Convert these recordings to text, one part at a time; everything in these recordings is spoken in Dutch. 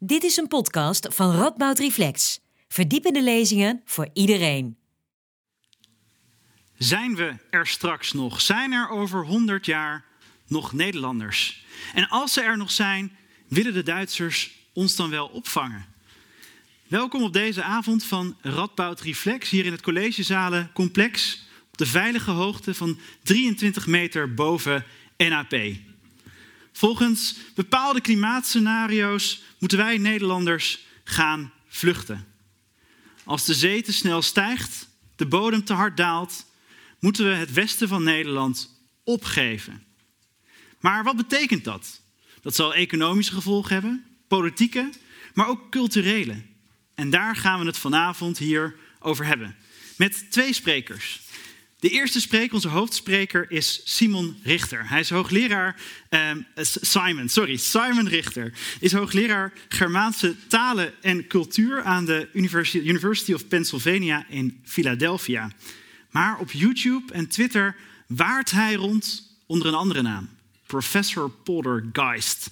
Dit is een podcast van Radboud Reflex. Verdiepende lezingen voor iedereen. Zijn we er straks nog? Zijn er over 100 jaar nog Nederlanders? En als ze er nog zijn, willen de Duitsers ons dan wel opvangen? Welkom op deze avond van Radboud Reflex hier in het collegezalencomplex op de veilige hoogte van 23 meter boven NAP. Volgens bepaalde klimaatscenario's moeten wij Nederlanders gaan vluchten. Als de zee te snel stijgt, de bodem te hard daalt, moeten we het westen van Nederland opgeven. Maar wat betekent dat? Dat zal economische gevolgen hebben, politieke, maar ook culturele. En daar gaan we het vanavond hier over hebben. Met twee sprekers. De eerste spreker, onze hoofdspreker, is Simon Richter. Hij is hoogleraar, eh, Simon, sorry, Simon Richter. Is hoogleraar Germaanse talen en cultuur aan de University of Pennsylvania in Philadelphia. Maar op YouTube en Twitter waart hij rond onder een andere naam. Professor Poltergeist.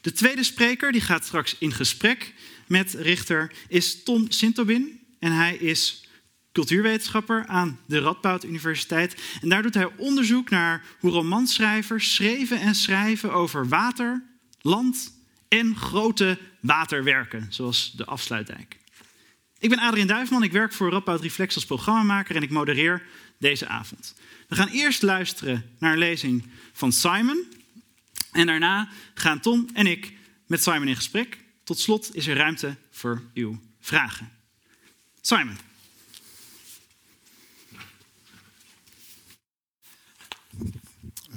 De tweede spreker, die gaat straks in gesprek met Richter, is Tom Sintobin. En hij is cultuurwetenschapper aan de Radboud Universiteit. En daar doet hij onderzoek naar hoe romanschrijvers schreven en schrijven over water, land en grote waterwerken, zoals de Afsluitdijk. Ik ben Adrien Duifman, ik werk voor Radboud Reflex als programmamaker en ik modereer deze avond. We gaan eerst luisteren naar een lezing van Simon. En daarna gaan Tom en ik met Simon in gesprek. Tot slot is er ruimte voor uw vragen. Simon.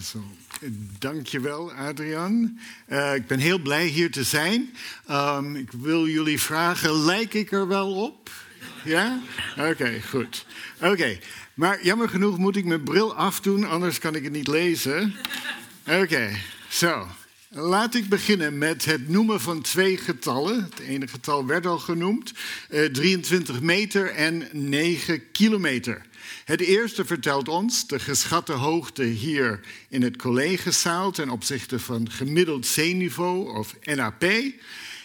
Zo, dankjewel Adrian. Uh, ik ben heel blij hier te zijn. Um, ik wil jullie vragen, lijk ik er wel op? Ja? Oké, goed. Oké, maar jammer genoeg moet ik mijn bril afdoen, anders kan ik het niet lezen. Oké, zo. Laat ik beginnen met het noemen van twee getallen. Het ene getal werd al genoemd: uh, 23 meter en 9 kilometer. Het eerste vertelt ons de geschatte hoogte hier in het collegezaal ten opzichte van gemiddeld zeeniveau of NAP.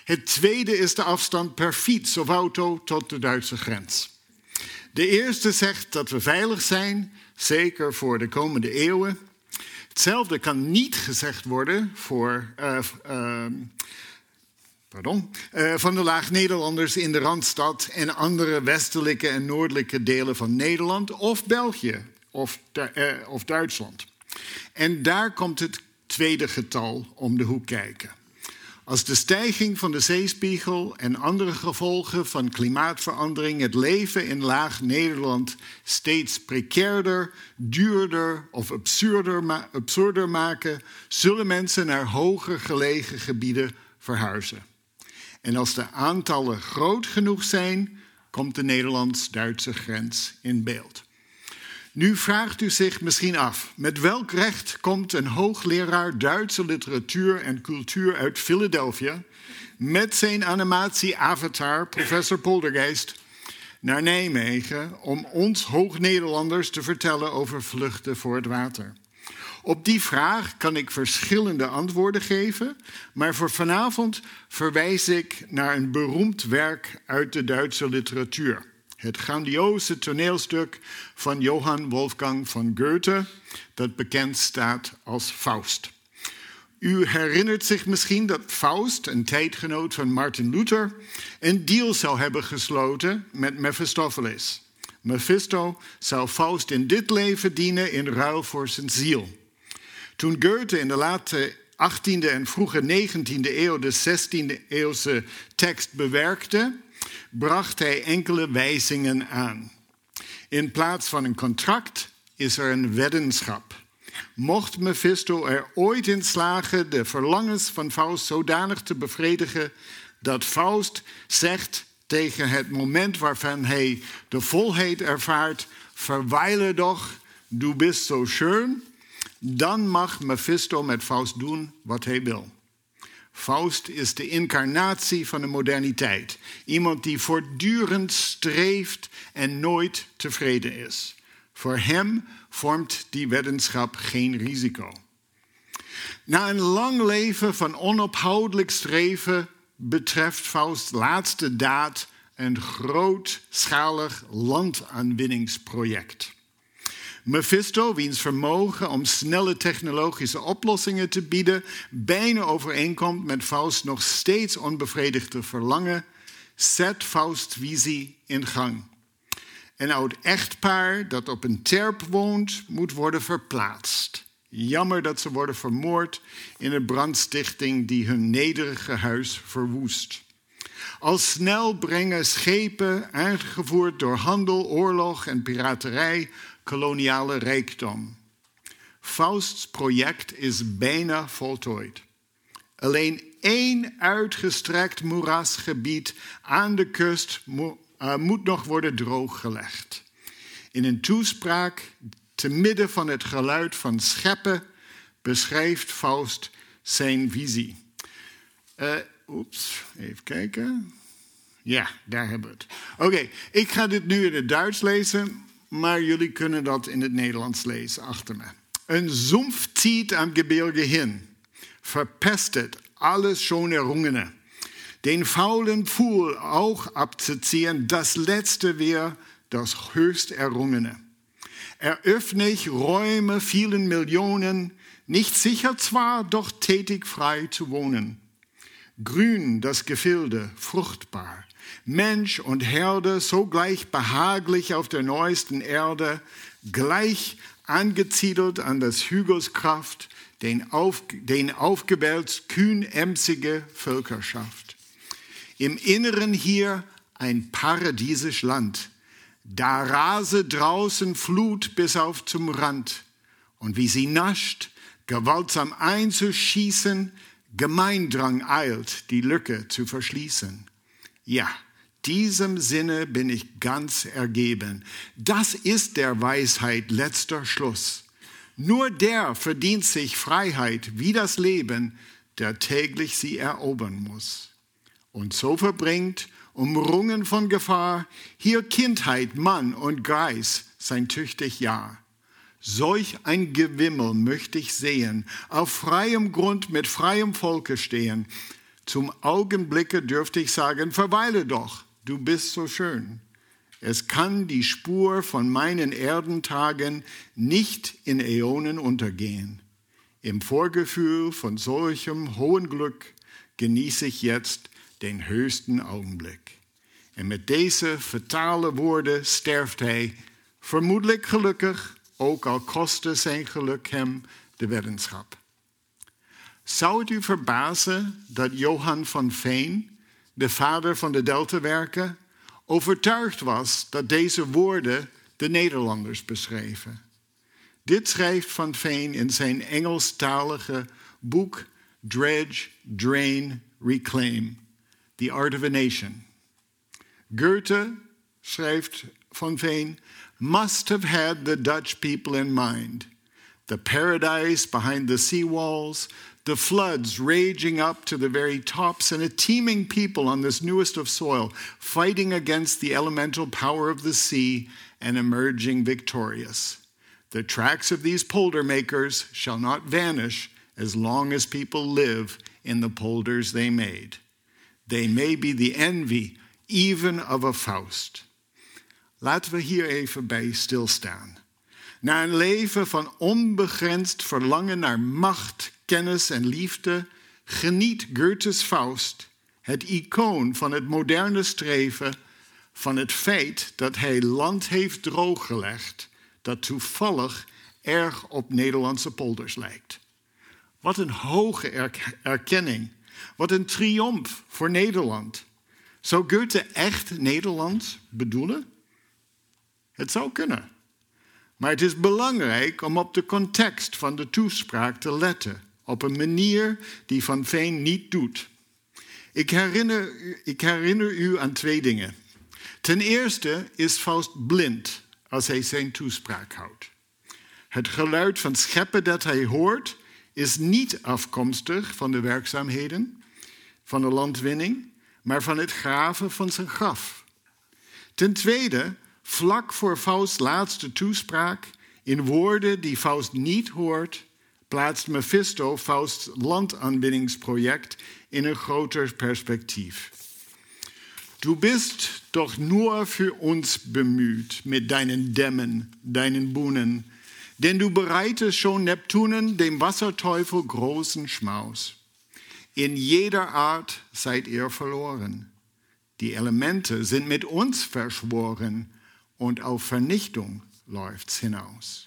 Het tweede is de afstand per fiets of auto tot de Duitse grens. De eerste zegt dat we veilig zijn, zeker voor de komende eeuwen. Hetzelfde kan niet gezegd worden voor uh, uh, uh, van de laag-Nederlanders in de Randstad en andere westelijke en noordelijke delen van Nederland of België of, uh, of Duitsland. En daar komt het tweede getal om de hoek kijken. Als de stijging van de zeespiegel en andere gevolgen van klimaatverandering het leven in laag Nederland steeds precairder, duurder of absurder, absurder maken, zullen mensen naar hoger gelegen gebieden verhuizen. En als de aantallen groot genoeg zijn, komt de Nederlands-Duitse grens in beeld. Nu vraagt u zich misschien af, met welk recht komt een hoogleraar Duitse literatuur en cultuur uit Philadelphia met zijn animatie-avatar, professor Poldergeist, naar Nijmegen om ons Hoog-Nederlanders te vertellen over vluchten voor het water? Op die vraag kan ik verschillende antwoorden geven, maar voor vanavond verwijs ik naar een beroemd werk uit de Duitse literatuur. Het grandioze toneelstuk van Johann Wolfgang van Goethe, dat bekend staat als Faust. U herinnert zich misschien dat Faust, een tijdgenoot van Martin Luther, een deal zou hebben gesloten met Mephistopheles. Mephisto zou Faust in dit leven dienen in ruil voor zijn ziel. Toen Goethe in de late 18e en vroege 19e eeuw de 16e eeuwse tekst bewerkte, bracht hij enkele wijzigingen aan. In plaats van een contract is er een weddenschap. Mocht Mephisto er ooit in slagen de verlangens van Faust zodanig te bevredigen dat Faust zegt tegen het moment waarvan hij de volheid ervaart: Verweile doch, du bist so schön dan mag Mephisto met Faust doen wat hij wil. Faust is de incarnatie van de moderniteit. Iemand die voortdurend streeft en nooit tevreden is. Voor hem vormt die weddenschap geen risico. Na een lang leven van onophoudelijk streven betreft Fausts laatste daad een grootschalig landaanwinningsproject. Mephisto, wiens vermogen om snelle technologische oplossingen te bieden bijna overeenkomt met Faust nog steeds onbevredigde verlangen, zet Faust visie in gang. Een oud echtpaar dat op een terp woont, moet worden verplaatst. Jammer dat ze worden vermoord in een brandstichting die hun nederige huis verwoest. Al snel brengen schepen, aangevoerd door handel, oorlog en piraterij, koloniale rijkdom. Fausts project is bijna voltooid. Alleen één uitgestrekt moerasgebied aan de kust uh, moet nog worden drooggelegd. In een toespraak te midden van het geluid van scheppen beschrijft Faust zijn visie. Uh, oeps, even kijken. Ja, daar hebben we het. Oké, ik ga dit nu in het Duits lezen, maar jullie kunnen dat in het Nederlands lezen achter me. Een Sumpf zieht am Gebirge hin, verpestet alles schon Errungene. Den faulen Pfuhl auch abzuziehen, das letzte wäre das höchst Errungene. Eröffne ich Räume vielen Millionen, nicht sicher zwar, doch tätig frei zu wohnen. Grün das Gefilde, fruchtbar, Mensch und Herde sogleich behaglich auf der neuesten Erde, gleich angezidelt an des Hügels Kraft, den, auf, den aufgewälzt kühn-emsige Völkerschaft. Im Inneren hier ein paradiesisch Land. Da rase draußen Flut bis auf zum Rand. Und wie sie nascht, gewaltsam einzuschießen, Gemeindrang eilt, die Lücke zu verschließen. Ja, diesem Sinne bin ich ganz ergeben. Das ist der Weisheit letzter Schluss. Nur der verdient sich Freiheit wie das Leben, der täglich sie erobern muss. Und so verbringt, umrungen von Gefahr, hier Kindheit, Mann und Greis sein tüchtig Jahr. Solch ein Gewimmel möchte ich sehen, auf freiem Grund mit freiem Volke stehen. Zum Augenblicke dürfte ich sagen, verweile doch, du bist so schön. Es kann die Spur von meinen Erdentagen nicht in Äonen untergehen. Im Vorgefühl von solchem hohen Glück genieße ich jetzt den höchsten Augenblick. En met deze fatale woorden sterft hij, vermoedelijk gelukkig, ook al kostte zijn geluk hem de weddenschap. Zou het u verbazen dat Johan van Veen de vader van de Deltawerken, overtuigd was dat deze woorden de Nederlanders beschreven. Dit schrijft Van Veen in zijn Engelstalige boek Dredge, Drain, Reclaim, The Art of a Nation. Goethe, schrijft Van Veen, must have had the Dutch people in mind. The paradise behind the seawalls, the floods raging up to the very tops, and a teeming people on this newest of soil, fighting against the elemental power of the sea and emerging victorious. The tracks of these polder makers shall not vanish as long as people live in the polders they made. They may be the envy even of a Faust. Laten we hier even bij stilstaan. Na een leven van onbegrensd verlangen naar macht, kennis en liefde geniet Goethes Faust, het icoon van het moderne streven, van het feit dat hij land heeft drooggelegd dat toevallig erg op Nederlandse polders lijkt. Wat een hoge erkenning, wat een triomf voor Nederland. Zou Goethe echt Nederland bedoelen? Het zou kunnen. Maar het is belangrijk om op de context van de toespraak te letten op een manier die Van Veen niet doet. Ik herinner, ik herinner u aan twee dingen. Ten eerste is Faust blind als hij zijn toespraak houdt. Het geluid van scheppen dat hij hoort is niet afkomstig van de werkzaamheden van de landwinning, maar van het graven van zijn graf. Ten tweede, vlak voor Fausts laatste toespraak, in woorden die Faust niet hoort, plaatst Mephisto Fausts landaanwinningsproject in een groter perspectief. Du bist doch nur für uns bemüht mit deinen Dämmen, deinen Buhnen, denn du bereitest schon Neptunen, dem Wasserteufel, großen Schmaus. In jeder Art seid ihr verloren. Die Elemente sind mit uns verschworen und auf Vernichtung läuft's hinaus.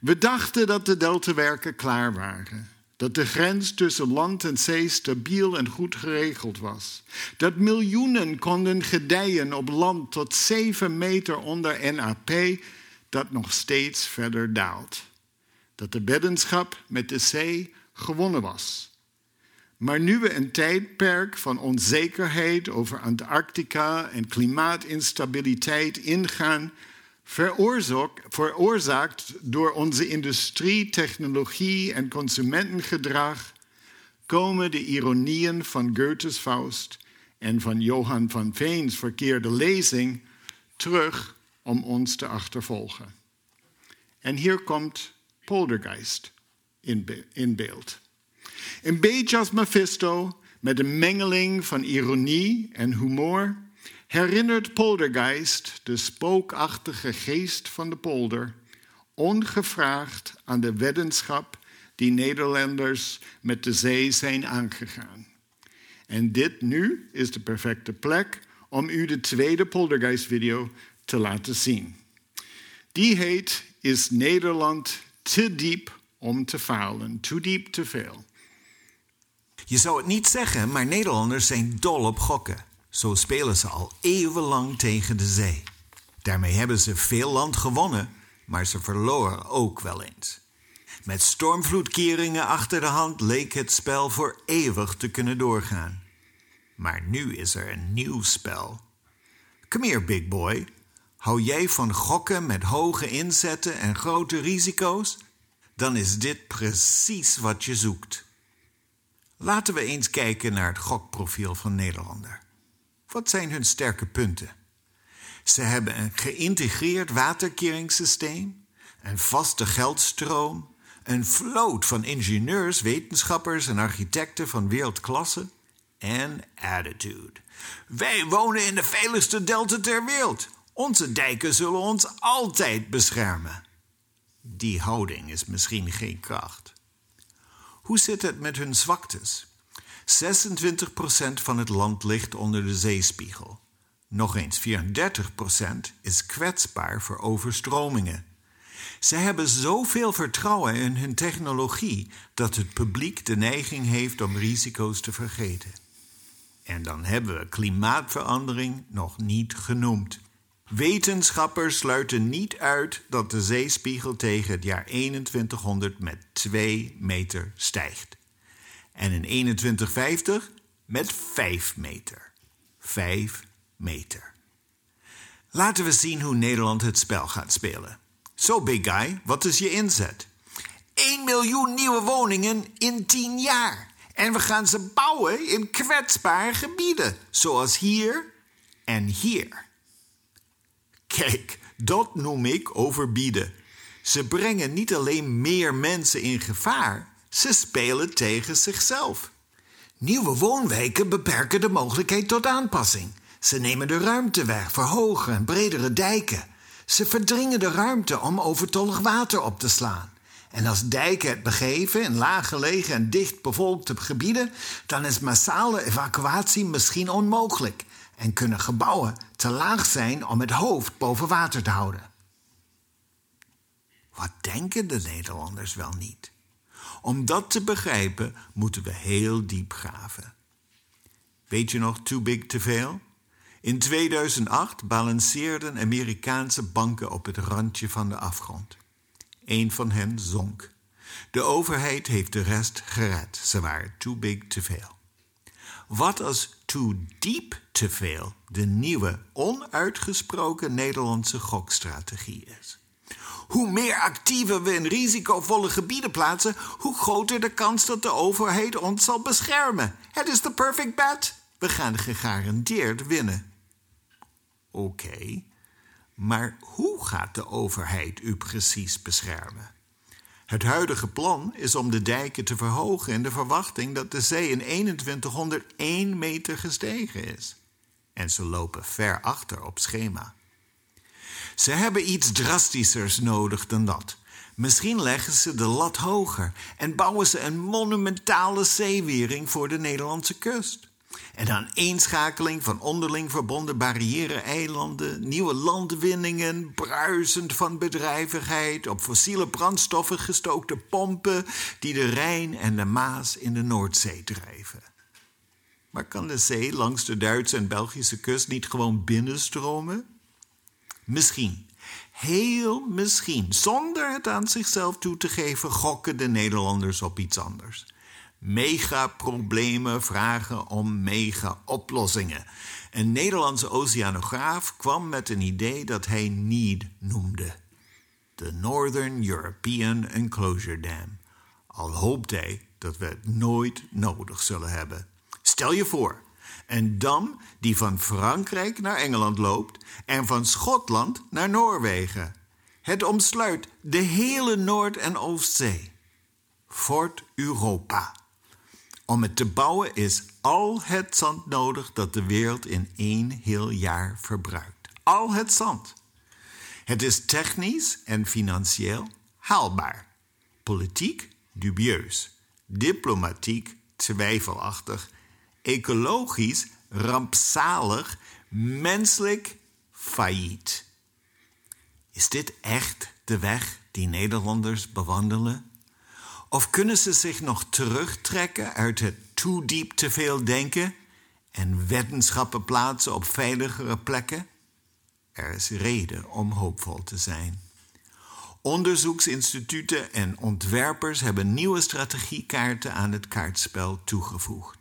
We dachten dat de deltawerken klaar waren. Dat de grens tussen land en zee stabiel en goed geregeld was. Dat miljoenen konden gedijen op land tot 7 meter onder NAP, dat nog steeds verder daalt. Dat de weddenschap met de zee gewonnen was. Maar nu we een tijdperk van onzekerheid over Antarctica en klimaatinstabiliteit ingaan, veroorzaakt door onze industrie, technologie en consumentengedrag, komen de ironieën van Goethe's Faust en van Johan van Veens verkeerde lezing terug om ons te achtervolgen. En hier komt Poltergeist in beeld. Een beetje als Mephisto, met een mengeling van ironie en humor, herinnert Poltergeist, de spookachtige geest van de polder, ongevraagd aan de weddenschap die Nederlanders met de zee zijn aangegaan. En dit nu is de perfecte plek om u de tweede Poltergeist-video te laten zien. Die heet Is Nederland te diep om te falen? Too deep to fail. Je zou het niet zeggen, maar Nederlanders zijn dol op gokken. Zo spelen ze al eeuwenlang tegen de zee. Daarmee hebben ze veel land gewonnen, maar ze verloren ook wel eens. Met stormvloedkeringen achter de hand leek het spel voor eeuwig te kunnen doorgaan. Maar nu is er een nieuw spel. Kom hier, big boy. Hou jij van gokken met hoge inzetten en grote risico's? Dan is dit precies wat je zoekt. Laten we eens kijken naar het gokprofiel van Nederlander. Wat zijn hun sterke punten? Ze hebben een geïntegreerd waterkeringssysteem, een vaste geldstroom, een vloot van ingenieurs, wetenschappers en architecten van wereldklasse en attitude. Wij wonen in de veiligste delta ter wereld. Onze dijken zullen ons altijd beschermen. Die houding is misschien geen kracht. Hoe zit het met hun zwaktes? 26% van het land ligt onder de zeespiegel. Nog eens 34% is kwetsbaar voor overstromingen. Ze hebben zoveel vertrouwen in hun technologie dat het publiek de neiging heeft om risico's te vergeten. En dan hebben we klimaatverandering nog niet genoemd. Wetenschappers sluiten niet uit dat de zeespiegel tegen het jaar 2100 met 2 meter stijgt. En in 2150 met 5 meter. 5 meter. Laten we zien hoe Nederland het spel gaat spelen. Zo, big guy, wat is je inzet? 1 miljoen nieuwe woningen in 10 jaar. En we gaan ze bouwen in kwetsbare gebieden, zoals hier en hier. Kijk, dat noem ik overbieden. Ze brengen niet alleen meer mensen in gevaar, ze spelen tegen zichzelf. Nieuwe woonwijken beperken de mogelijkheid tot aanpassing. Ze nemen de ruimte weg, verhogen en bredere dijken. Ze verdringen de ruimte om overtollig water op te slaan. En als dijken het begeven in laaggelegen en dicht bevolkte gebieden, dan is massale evacuatie misschien onmogelijk en kunnen gebouwen te laag zijn om het hoofd boven water te houden. Wat denken de Nederlanders wel niet? Om dat te begrijpen moeten we heel diep graven. Weet je nog Too Big to Fail? In 2008 balanceerden Amerikaanse banken op het randje van de afgrond. Een van hen zonk. De overheid heeft de rest gered. Ze waren too big to fail. Wat als too deep to fail de nieuwe, onuitgesproken Nederlandse gokstrategie is? Hoe meer actiever we in risicovolle gebieden plaatsen, hoe groter de kans dat de overheid ons zal beschermen. Het is de perfect bet. We gaan gegarandeerd winnen. Oké, maar hoe gaat de overheid u precies beschermen? Het huidige plan is om de dijken te verhogen in de verwachting dat de zee in 2101 meter gestegen is. En ze lopen ver achter op schema. Ze hebben iets drastischers nodig dan dat. Misschien leggen ze de lat hoger en bouwen ze een monumentale zeewering voor de Nederlandse kust. En dan eenschakeling van onderling verbonden barrière-eilanden, nieuwe landwinningen, bruisend van bedrijvigheid, op fossiele brandstoffen gestookte pompen die de Rijn en de Maas in de Noordzee drijven. Maar kan de zee langs de Duitse en Belgische kust niet gewoon binnenstromen? Misschien, heel misschien, zonder het aan zichzelf toe te geven, gokken de Nederlanders op iets anders. Megaproblemen vragen om mega-oplossingen. Een Nederlandse oceanograaf kwam met een idee dat hij NEED noemde. De Northern European Enclosure Dam. Al hoopt hij dat we het nooit nodig zullen hebben. Stel je voor, een dam die van Frankrijk naar Engeland loopt en van Schotland naar Noorwegen. Het omsluit de hele Noord- en Oostzee. Fort Europa. Om het te bouwen is al het zand nodig dat de wereld in één heel jaar verbruikt. Al het zand. Het is technisch en financieel haalbaar. Politiek dubieus. Diplomatiek twijfelachtig. Ecologisch rampzalig. Menselijk failliet. Is dit echt de weg die Nederlanders bewandelen? Of kunnen ze zich nog terugtrekken uit het too diep te veel denken en wetenschappen plaatsen op veiligere plekken? Er is reden om hoopvol te zijn. Onderzoeksinstituten en ontwerpers hebben nieuwe strategiekaarten aan het kaartspel toegevoegd.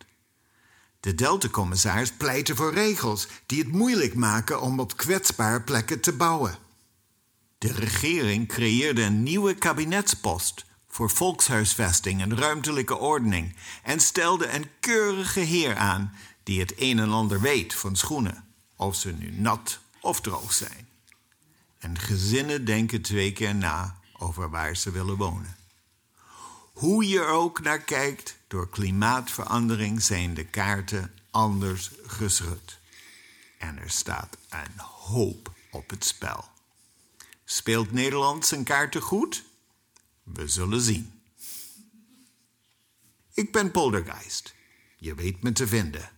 De Delta-commissaris pleitte voor regels die het moeilijk maken om op kwetsbare plekken te bouwen. De regering creëerde een nieuwe kabinetspost voor volkshuisvesting en ruimtelijke ordening en stelde een keurige heer aan die het een en ander weet van schoenen, of ze nu nat of droog zijn. En gezinnen denken twee keer na over waar ze willen wonen. Hoe je er ook naar kijkt, door klimaatverandering zijn de kaarten anders geschud. En er staat een hoop op het spel. Speelt Nederland zijn kaarten goed? We zullen zien. Ik ben Poldergeist. Je weet me te vinden.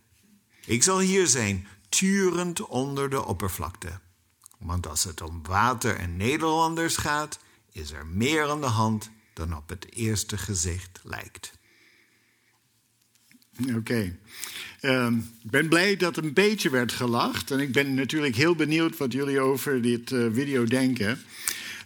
Ik zal hier zijn, turend onder de oppervlakte. Want als het om water en Nederlanders gaat, is er meer aan de hand dan op het eerste gezicht lijkt. Oké. Ehm, ik ben blij dat een beetje werd gelacht. En ik ben natuurlijk heel benieuwd wat jullie over dit uh, video denken.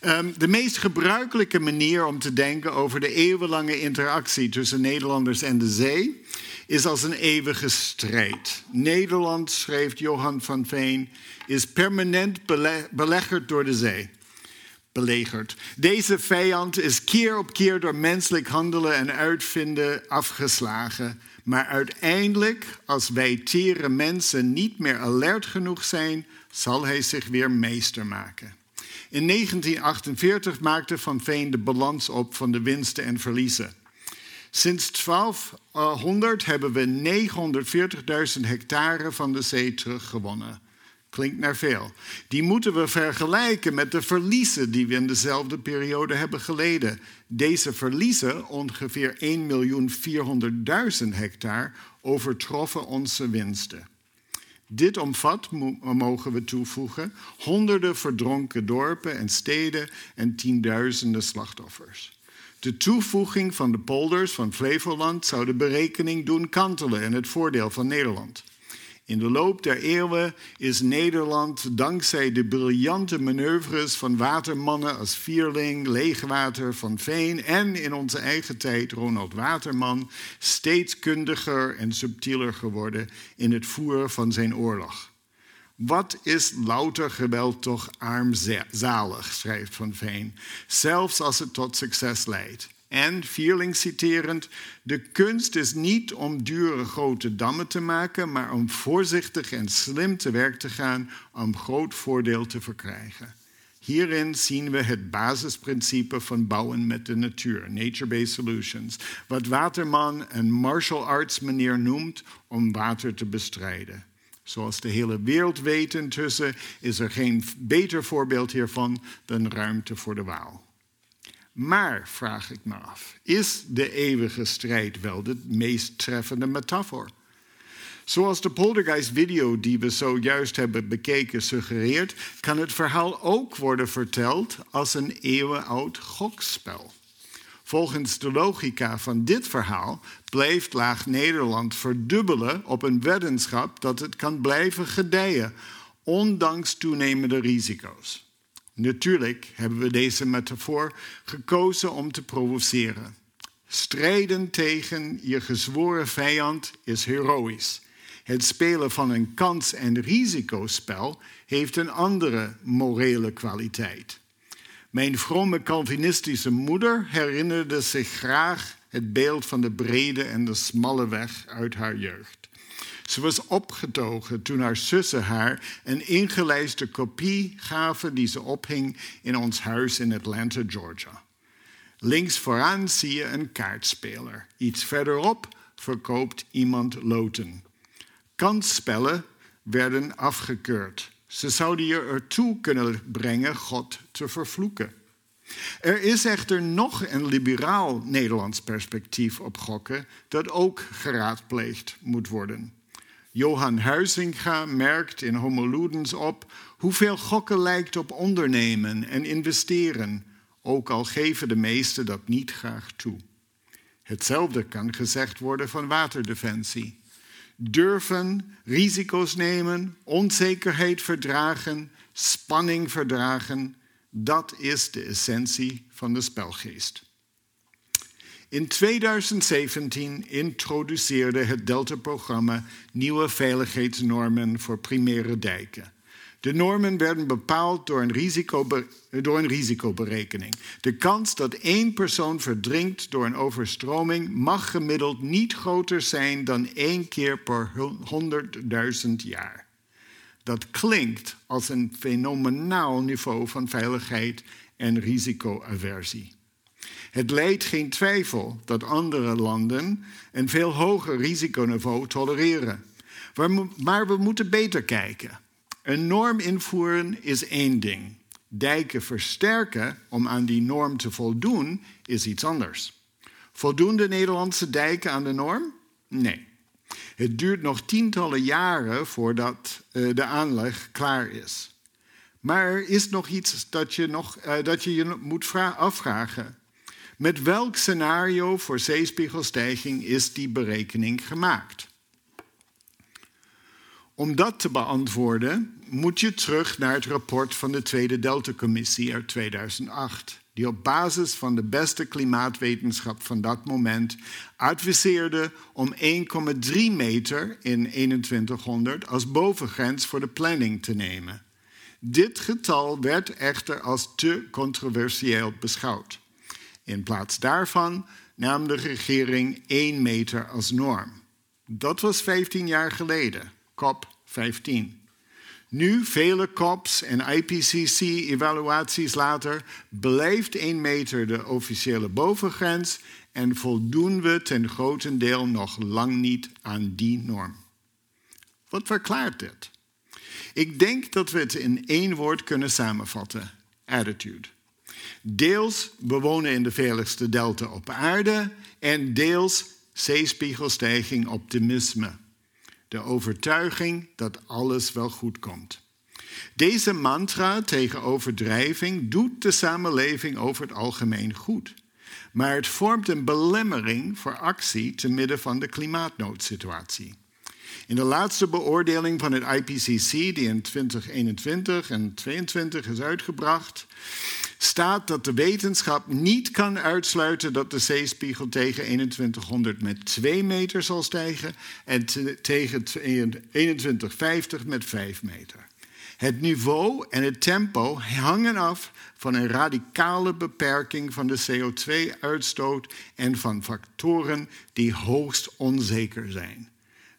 Um, de meest gebruikelijke manier om te denken over de eeuwenlange interactie tussen Nederlanders en de zee is als een eeuwige strijd. Nederland, schreef Johan van Veen, is permanent bele beleggerd door de zee. Belegerd. Deze vijand is keer op keer door menselijk handelen en uitvinden afgeslagen. Maar uiteindelijk, als wij tere mensen niet meer alert genoeg zijn, zal hij zich weer meester maken. In 1948 maakte Van Veen de balans op van de winsten en verliezen. Sinds 1200 hebben we 940.000 hectare van de zee teruggewonnen. Klinkt naar veel. Die moeten we vergelijken met de verliezen die we in dezelfde periode hebben geleden. Deze verliezen, ongeveer 1.400.000 hectare, overtroffen onze winsten. Dit omvat, mogen we toevoegen, honderden verdronken dorpen en steden en tienduizenden slachtoffers. De toevoeging van de polders van Flevoland zou de berekening doen kantelen in het voordeel van Nederland. In de loop der eeuwen is Nederland dankzij de briljante manoeuvres van watermannen als Vierling, Leegwater, Van Veen en in onze eigen tijd Ronald Waterman steeds kundiger en subtieler geworden in het voeren van zijn oorlog. Wat is louter geweld toch armzalig, schrijft Van Veen, zelfs als het tot succes leidt. En, Vierling citerend, de kunst is niet om dure grote dammen te maken, maar om voorzichtig en slim te werk te gaan om groot voordeel te verkrijgen. Hierin zien we het basisprincipe van bouwen met de natuur, nature-based solutions, wat Waterman een martial arts manier noemt om water te bestrijden. Zoals de hele wereld weet intussen, is er geen beter voorbeeld hiervan dan ruimte voor de Waal. Maar, vraag ik me af, is de eeuwige strijd wel de meest treffende metafoor? Zoals de Poltergeist-video die we zojuist hebben bekeken suggereert, kan het verhaal ook worden verteld als een eeuwenoud gokspel. Volgens de logica van dit verhaal blijft Laag Nederland verdubbelen op een weddenschap dat het kan blijven gedijen, ondanks toenemende risico's. Natuurlijk hebben we deze metafoor gekozen om te provoceren. Strijden tegen je gezworen vijand is heroïs. Het spelen van een kans- en risicospel heeft een andere morele kwaliteit. Mijn vrome Calvinistische moeder herinnerde zich graag het beeld van de brede en de smalle weg uit haar jeugd. Ze was opgetogen toen haar zussen haar een ingelijste kopie gaven die ze ophing in ons huis in Atlanta, Georgia. Links vooraan zie je een kaartspeler. Iets verderop verkoopt iemand loten. Kansspellen werden afgekeurd. Ze zouden je ertoe kunnen brengen God te vervloeken. Er is echter nog een liberaal Nederlands perspectief op gokken dat ook geraadpleegd moet worden. Johan Huizinga merkt in Homo Ludens op hoeveel gokken lijkt op ondernemen en investeren, ook al geven de meesten dat niet graag toe. Hetzelfde kan gezegd worden van waterdefensie durven risico's nemen, onzekerheid verdragen, spanning verdragen. Dat is de essentie van de spelgeest. In 2017 introduceerde het Delta-programma nieuwe veiligheidsnormen voor primaire dijken. De normen werden bepaald door een, risicoberekening. De kans dat één persoon verdrinkt door een overstroming mag gemiddeld niet groter zijn dan één keer per 100.000 jaar. Dat klinkt als een fenomenaal niveau van veiligheid en risicoaversie. Het leidt geen twijfel dat andere landen een veel hoger risiconiveau tolereren. Maar we moeten beter kijken. Een norm invoeren is één ding. Dijken versterken om aan die norm te voldoen is iets anders. Voldoen de Nederlandse dijken aan de norm? Nee. Het duurt nog tientallen jaren voordat uh, de aanleg klaar is. Maar er is nog iets dat je, nog, uh, dat je, je moet afvragen. Met welk scenario voor zeespiegelstijging is die berekening gemaakt? Om dat te beantwoorden moet je terug naar het rapport van de Tweede Delta-commissie uit 2008, die op basis van de beste klimaatwetenschap van dat moment adviseerde om 1,3 meter in 2100 als bovengrens voor de planning te nemen. Dit getal werd echter als te controversieel beschouwd. In plaats daarvan nam de regering 1 meter als norm. Dat was 15 jaar geleden. COP 15. Nu, vele COPs en IPCC-evaluaties later, blijft 1 meter de officiële bovengrens en voldoen we ten grote deel nog lang niet aan die norm. Wat verklaart dit? Ik denk dat we het in één woord kunnen samenvatten: attitude. Deels bewonen in de veiligste delta op aarde en deels zeespiegelstijging optimisme de overtuiging dat alles wel goed komt. Deze mantra tegen overdrijving doet de samenleving over het algemeen goed. Maar het vormt een belemmering voor actie te midden van de klimaatnoodsituatie. In de laatste beoordeling van het IPCC, die in 2021 en 2022 is uitgebracht, staat dat de wetenschap niet kan uitsluiten dat de zeespiegel tegen 2100 met 2 meter zal stijgen en tegen 2150 met 5 meter. Het niveau en het tempo hangen af van een radicale beperking van de CO2-uitstoot en van factoren die hoogst onzeker zijn.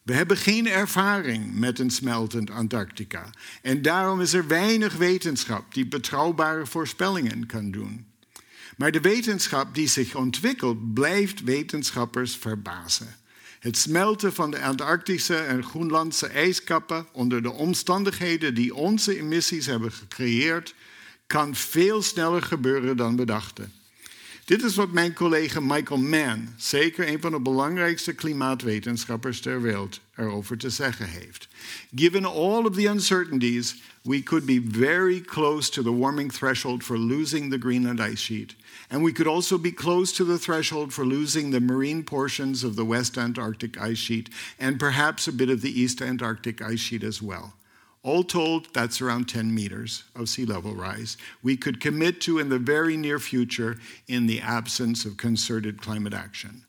We hebben geen ervaring met een smeltend Antarctica. En daarom is er weinig wetenschap die betrouwbare voorspellingen kan doen. Maar de wetenschap die zich ontwikkelt, blijft wetenschappers verbazen. Het smelten van de Antarctische en Groenlandse ijskappen onder de omstandigheden die onze emissies hebben gecreëerd, kan veel sneller gebeuren dan we dachten. Dit is wat mijn collega Michael Mann, zeker een van de belangrijkste klimaatwetenschappers ter wereld, erover te zeggen heeft. Given all of the uncertainties, we could be very close to the warming threshold for losing the Greenland ice sheet. And we could also be close to the threshold for losing the marine portions of the West Antarctic ice sheet and perhaps a bit of the East Antarctic ice sheet as well. All told, that's around 10 meters of sea level rise. We could commit to in the very near future in the absence of concerted climate action.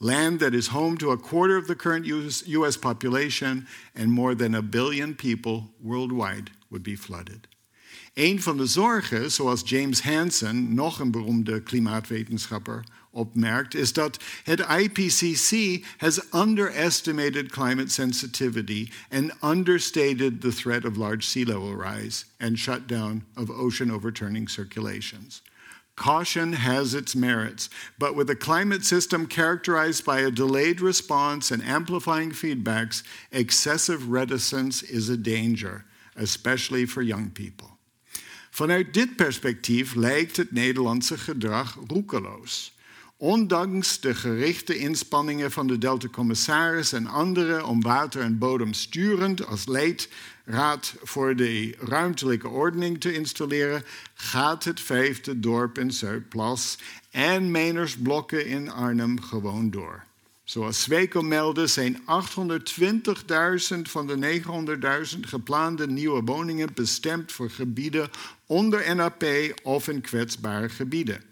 Land that is home to a quarter of the current US, US population and more than a billion people worldwide would be flooded. Een van de zorgen, zoals James Hansen, nog een beroemde klimaatwetenschapper, opmerkt, is dat het IPCC has underestimated climate sensitivity and understated the threat of large sea level rise and shutdown of ocean overturning circulations. Caution has its merits, but with a climate system characterized by a delayed response and amplifying feedbacks, excessive reticence is a danger, especially for young people. Vanuit dit perspectief lijkt het Nederlandse gedrag roekeloos. Ondanks de gerichte inspanningen van de Delta-commissaris en anderen om water en bodem sturend als leidraad voor de ruimtelijke ordening te installeren, gaat het vijfde dorp in Zuidplas en Menersblokken in Arnhem gewoon door. Zoals Sweco meldde zijn 820.000 van de 900.000 geplande nieuwe woningen bestemd voor gebieden onder NAP of in kwetsbare gebieden.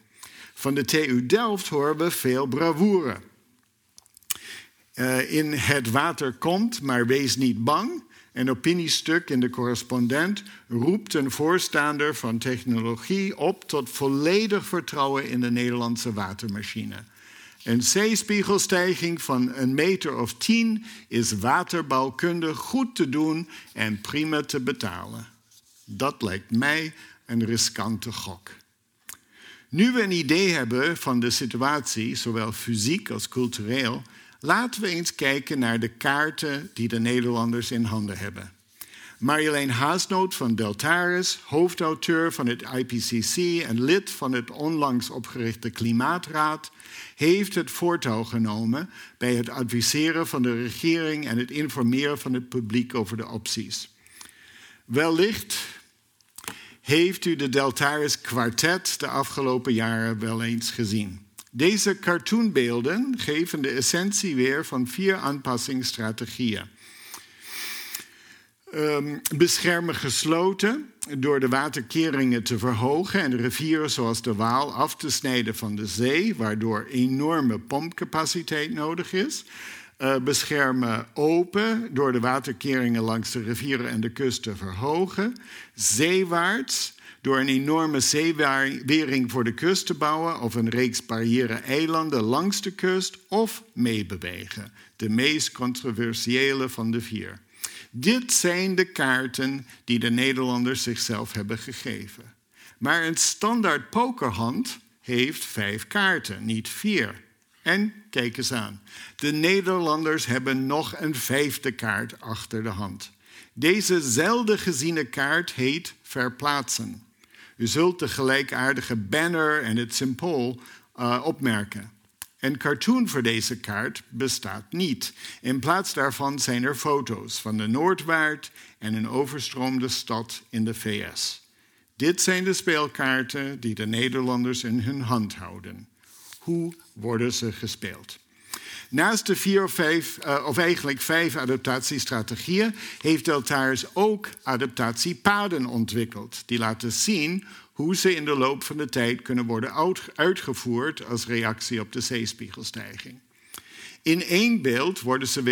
Van de TU Delft horen we veel bravoure. Uh, in Het water komt, maar wees niet bang. Een opiniestuk in de correspondent roept een voorstander van technologie op tot volledig vertrouwen in de Nederlandse watermachine. Een zeespiegelstijging van een meter of tien is waterbouwkundig goed te doen en prima te betalen. Dat lijkt mij een riskante gok. Nu we een idee hebben van de situatie, zowel fysiek als cultureel, laten we eens kijken naar de kaarten die de Nederlanders in handen hebben. Marjolein Haasnoot van Deltaris, hoofdauteur van het IPCC en lid van het onlangs opgerichte Klimaatraad, heeft het voortouw genomen bij het adviseren van de regering en het informeren van het publiek over de opties. Wellicht heeft u de Deltaris kwartet de afgelopen jaren wel eens gezien. Deze cartoonbeelden geven de essentie weer van vier aanpassingsstrategieën. Um, beschermen gesloten door de waterkeringen te verhogen en rivieren zoals de Waal af te snijden van de zee, waardoor enorme pompcapaciteit nodig is. Uh, beschermen open door de waterkeringen langs de rivieren en de kust te verhogen. Zeewaarts door een enorme zeewering voor de kust te bouwen of een reeks barrière-eilanden langs de kust of meebewegen. De meest controversiële van de vier. Dit zijn de kaarten die de Nederlanders zichzelf hebben gegeven. Maar een standaard pokerhand heeft vijf kaarten, niet vier. En kijk eens aan. De Nederlanders hebben nog een vijfde kaart achter de hand. Deze zelden geziene kaart heet verplaatsen. U zult de gelijkaardige banner en het symbool uh, opmerken. Een cartoon voor deze kaart bestaat niet. In plaats daarvan zijn er foto's van de Noordwaard en een overstroomde stad in de VS. Dit zijn de speelkaarten die de Nederlanders in hun hand houden. Hoe worden ze gespeeld? Naast de vier of vijf, uh, of eigenlijk vijf adaptatiestrategieën, heeft Deltaris ook adaptatiepaden ontwikkeld. Die laten zien hoe ze in de loop van de tijd kunnen worden uitgevoerd als reactie op de zeespiegelstijging. In één beeld worden ze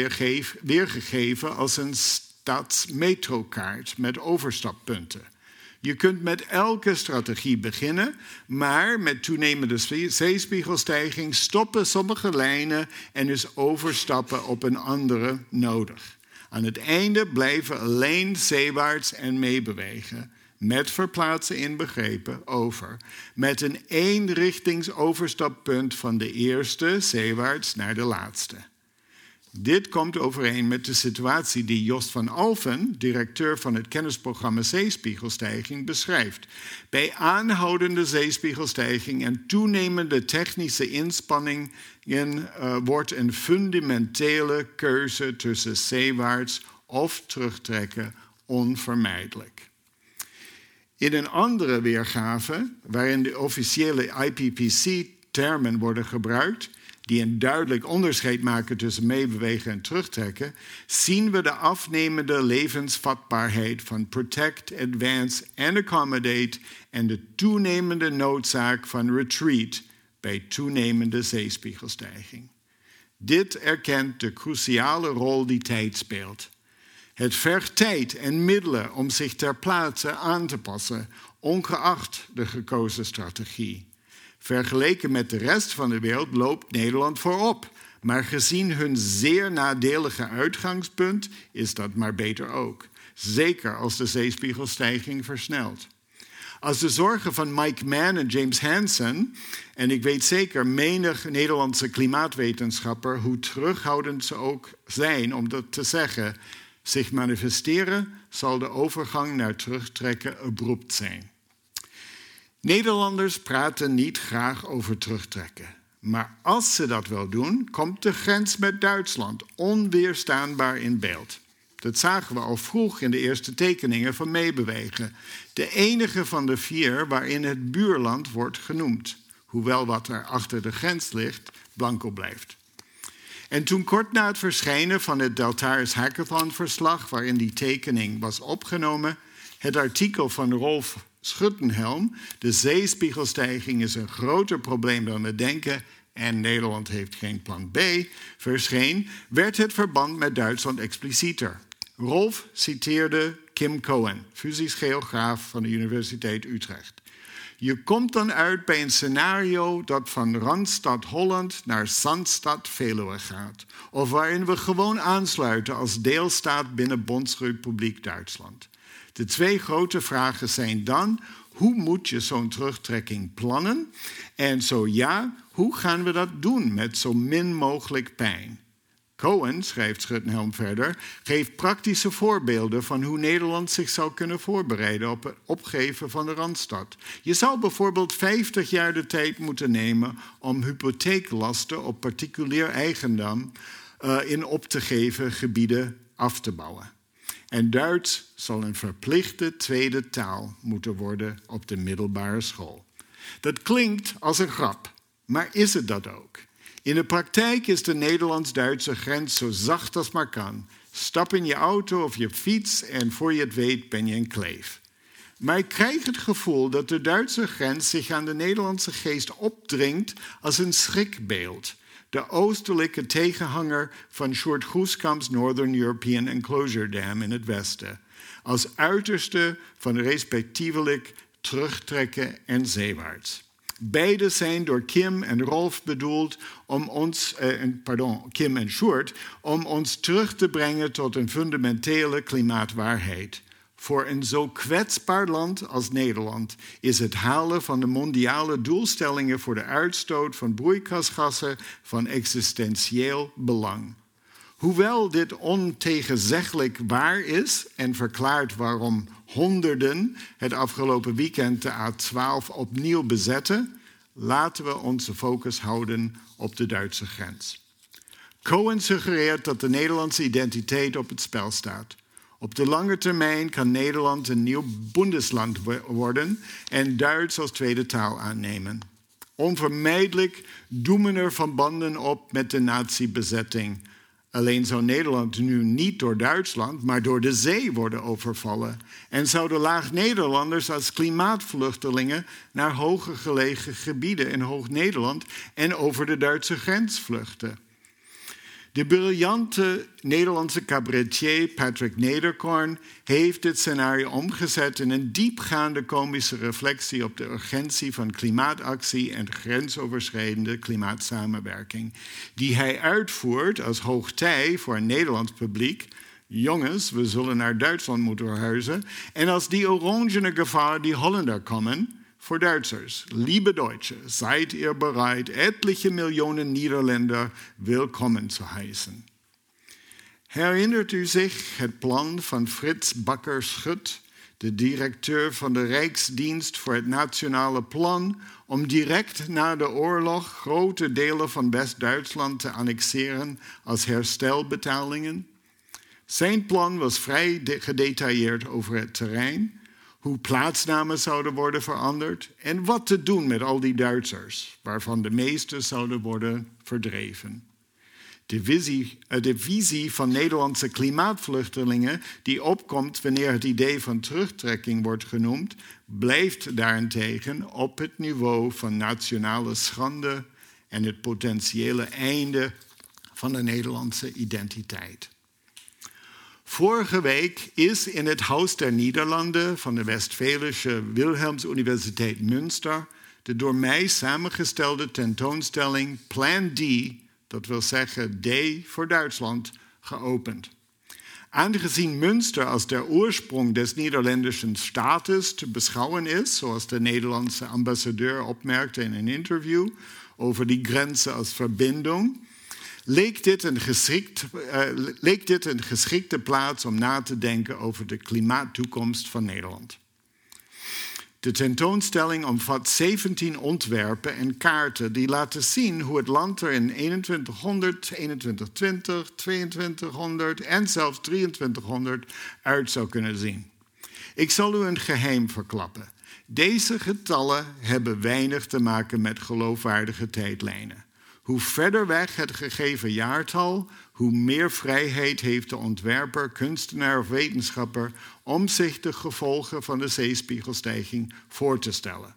weergegeven als een stadsmetrokaart met overstappunten. Je kunt met elke strategie beginnen, maar met toenemende zeespiegelstijging stoppen sommige lijnen en is overstappen op een andere nodig. Aan het einde blijven alleen zeewaarts en meebewegen, met verplaatsen inbegrepen, over, met een eenrichtings van de eerste zeewaarts naar de laatste. Dit komt overeen met de situatie die Jost van Alphen, directeur van het kennisprogramma Zeespiegelstijging, beschrijft. Bij aanhoudende zeespiegelstijging en toenemende technische inspanningen uh, wordt een fundamentele keuze tussen zeewaarts of terugtrekken onvermijdelijk. In een andere weergave, waarin de officiële IPPC-termen worden gebruikt, die een duidelijk onderscheid maken tussen meebewegen en terugtrekken, zien we de afnemende levensvatbaarheid van protect, advance en accommodate en de toenemende noodzaak van retreat bij toenemende zeespiegelstijging. Dit erkent de cruciale rol die tijd speelt. Het vergt tijd en middelen om zich ter plaatse aan te passen, ongeacht de gekozen strategie. Vergeleken met de rest van de wereld loopt Nederland voorop. Maar gezien hun zeer nadelige uitgangspunt is dat maar beter ook. Zeker als de zeespiegelstijging versnelt. Als de zorgen van Mike Mann en James Hansen, en ik weet zeker menig Nederlandse klimaatwetenschapper, hoe terughoudend ze ook zijn om dat te zeggen, zich manifesteren, zal de overgang naar terugtrekken abrupt zijn. Nederlanders praten niet graag over terugtrekken. Maar als ze dat wel doen, komt de grens met Duitsland onweerstaanbaar in beeld. Dat zagen we al vroeg in de eerste tekeningen van meebewegen. De enige van de vier waarin het buurland wordt genoemd. Hoewel wat er achter de grens ligt, blanco blijft. En toen kort na het verschijnen van het Deltaris Hackathon-verslag, waarin die tekening was opgenomen, het artikel van Rolf Schuttenhelm. De zeespiegelstijging is een groter probleem dan we denken en Nederland heeft geen plan B, verscheen, werd het verband met Duitsland explicieter. Rolf citeerde Kim Cohen, fysisch geograaf van de Universiteit Utrecht. Je komt dan uit bij een scenario dat van Randstad Holland naar Zandstad Veluwe gaat. Of waarin we gewoon aansluiten als deelstaat binnen Bondsrepubliek Duitsland. De twee grote vragen zijn dan: hoe moet je zo'n terugtrekking plannen? En zo ja, hoe gaan we dat doen met zo min mogelijk pijn? Cohen, schrijft Schuttenhelm verder, geeft praktische voorbeelden van hoe Nederland zich zou kunnen voorbereiden op het opgeven van de Randstad. Je zou bijvoorbeeld 50 jaar de tijd moeten nemen om hypotheeklasten op particulier eigendom uh, in op te geven gebieden af te bouwen. En Duits zal een verplichte tweede taal moeten worden op de middelbare school. Dat klinkt als een grap, maar is het dat ook? In de praktijk is de Nederlands-Duitse grens zo zacht als maar kan. Stap in je auto of je fiets en voor je het weet ben je een kleef. Maar ik krijg het gevoel dat de Duitse grens zich aan de Nederlandse geest opdringt als een schrikbeeld de oostelijke tegenhanger van Sjoerd Groeskamps Northern European Enclosure Dam in het westen, als uiterste van respectievelijk terugtrekken en zeewaarts. Beide zijn door Kim en Rolf bedoeld om ons, eh, pardon, Kim en Sjoerd, om ons terug te brengen tot een fundamentele klimaatwaarheid. Voor een zo kwetsbaar land als Nederland is het halen van de mondiale doelstellingen voor de uitstoot van broeikasgassen van existentieel belang. Hoewel dit ontegenzeggelijk waar is en verklaart waarom honderden het afgelopen weekend de A12 opnieuw bezetten, laten we onze focus houden op de Duitse grens. Cohen suggereert dat de Nederlandse identiteit op het spel staat. Op de lange termijn kan Nederland een nieuw Bundesland worden en Duits als tweede taal aannemen. Onvermijdelijk doemen er verbanden op met de nazi-bezetting. Alleen zou Nederland nu niet door Duitsland, maar door de zee worden overvallen. En zouden laag-Nederlanders als klimaatvluchtelingen naar hoger gelegen gebieden in Hoog-Nederland en over de Duitse grens vluchten. De briljante Nederlandse cabaretier Patrick Nederkorn heeft dit scenario omgezet in een diepgaande komische reflectie op de urgentie van klimaatactie en grensoverschrijdende klimaatsamenwerking, die hij uitvoert als hoogtij voor een Nederlands publiek. Jongens, we zullen naar Duitsland moeten verhuizen. En als die orangene gevaar die Hollander komen, voor Duitsers. Liebe Deutsche, seid ihr bereit, etliche Millionen Niederländer willkommen zu heißen? Herinnert u zich het plan van Frits Bakker-Schut, de directeur van de Rijksdienst voor het Nationale Plan, om direct na de oorlog grote delen van West-Duitsland te annexeren als herstelbetalingen? Zijn plan was vrij gedetailleerd over het terrein, hoe plaatsnamen zouden worden veranderd en wat te doen met al die Duitsers, waarvan de meeste zouden worden verdreven. De visie, eh, de visie van Nederlandse klimaatvluchtelingen, die opkomt wanneer het idee van terugtrekking wordt genoemd, blijft daarentegen op het niveau van nationale schande en het potentiële einde van de Nederlandse identiteit. Vorige week is in het Huis der Nederlanden van de Westfälische Wilhelms Universiteit Münster de door mij samengestelde tentoonstelling Plan D, dat wil zeggen D voor Duitsland, geopend. Aangezien Münster als der oorsprong des Nederlandischen Staates te beschouwen is, zoals de Nederlandse ambassadeur opmerkte in een interview over die grenzen als verbinding, leek dit, een geschikt, leek dit een geschikte plaats om na te denken over de klimaattoekomst van Nederland. De tentoonstelling omvat 17 ontwerpen en kaarten die laten zien hoe het land er in 2100, 2120, 2200 en zelfs 2300 uit zou kunnen zien. Ik zal u een geheim verklappen. Deze getallen hebben weinig te maken met geloofwaardige tijdlijnen. Hoe verder weg het gegeven jaartal, hoe meer vrijheid heeft de ontwerper, kunstenaar of wetenschapper om zich de gevolgen van de zeespiegelstijging voor te stellen.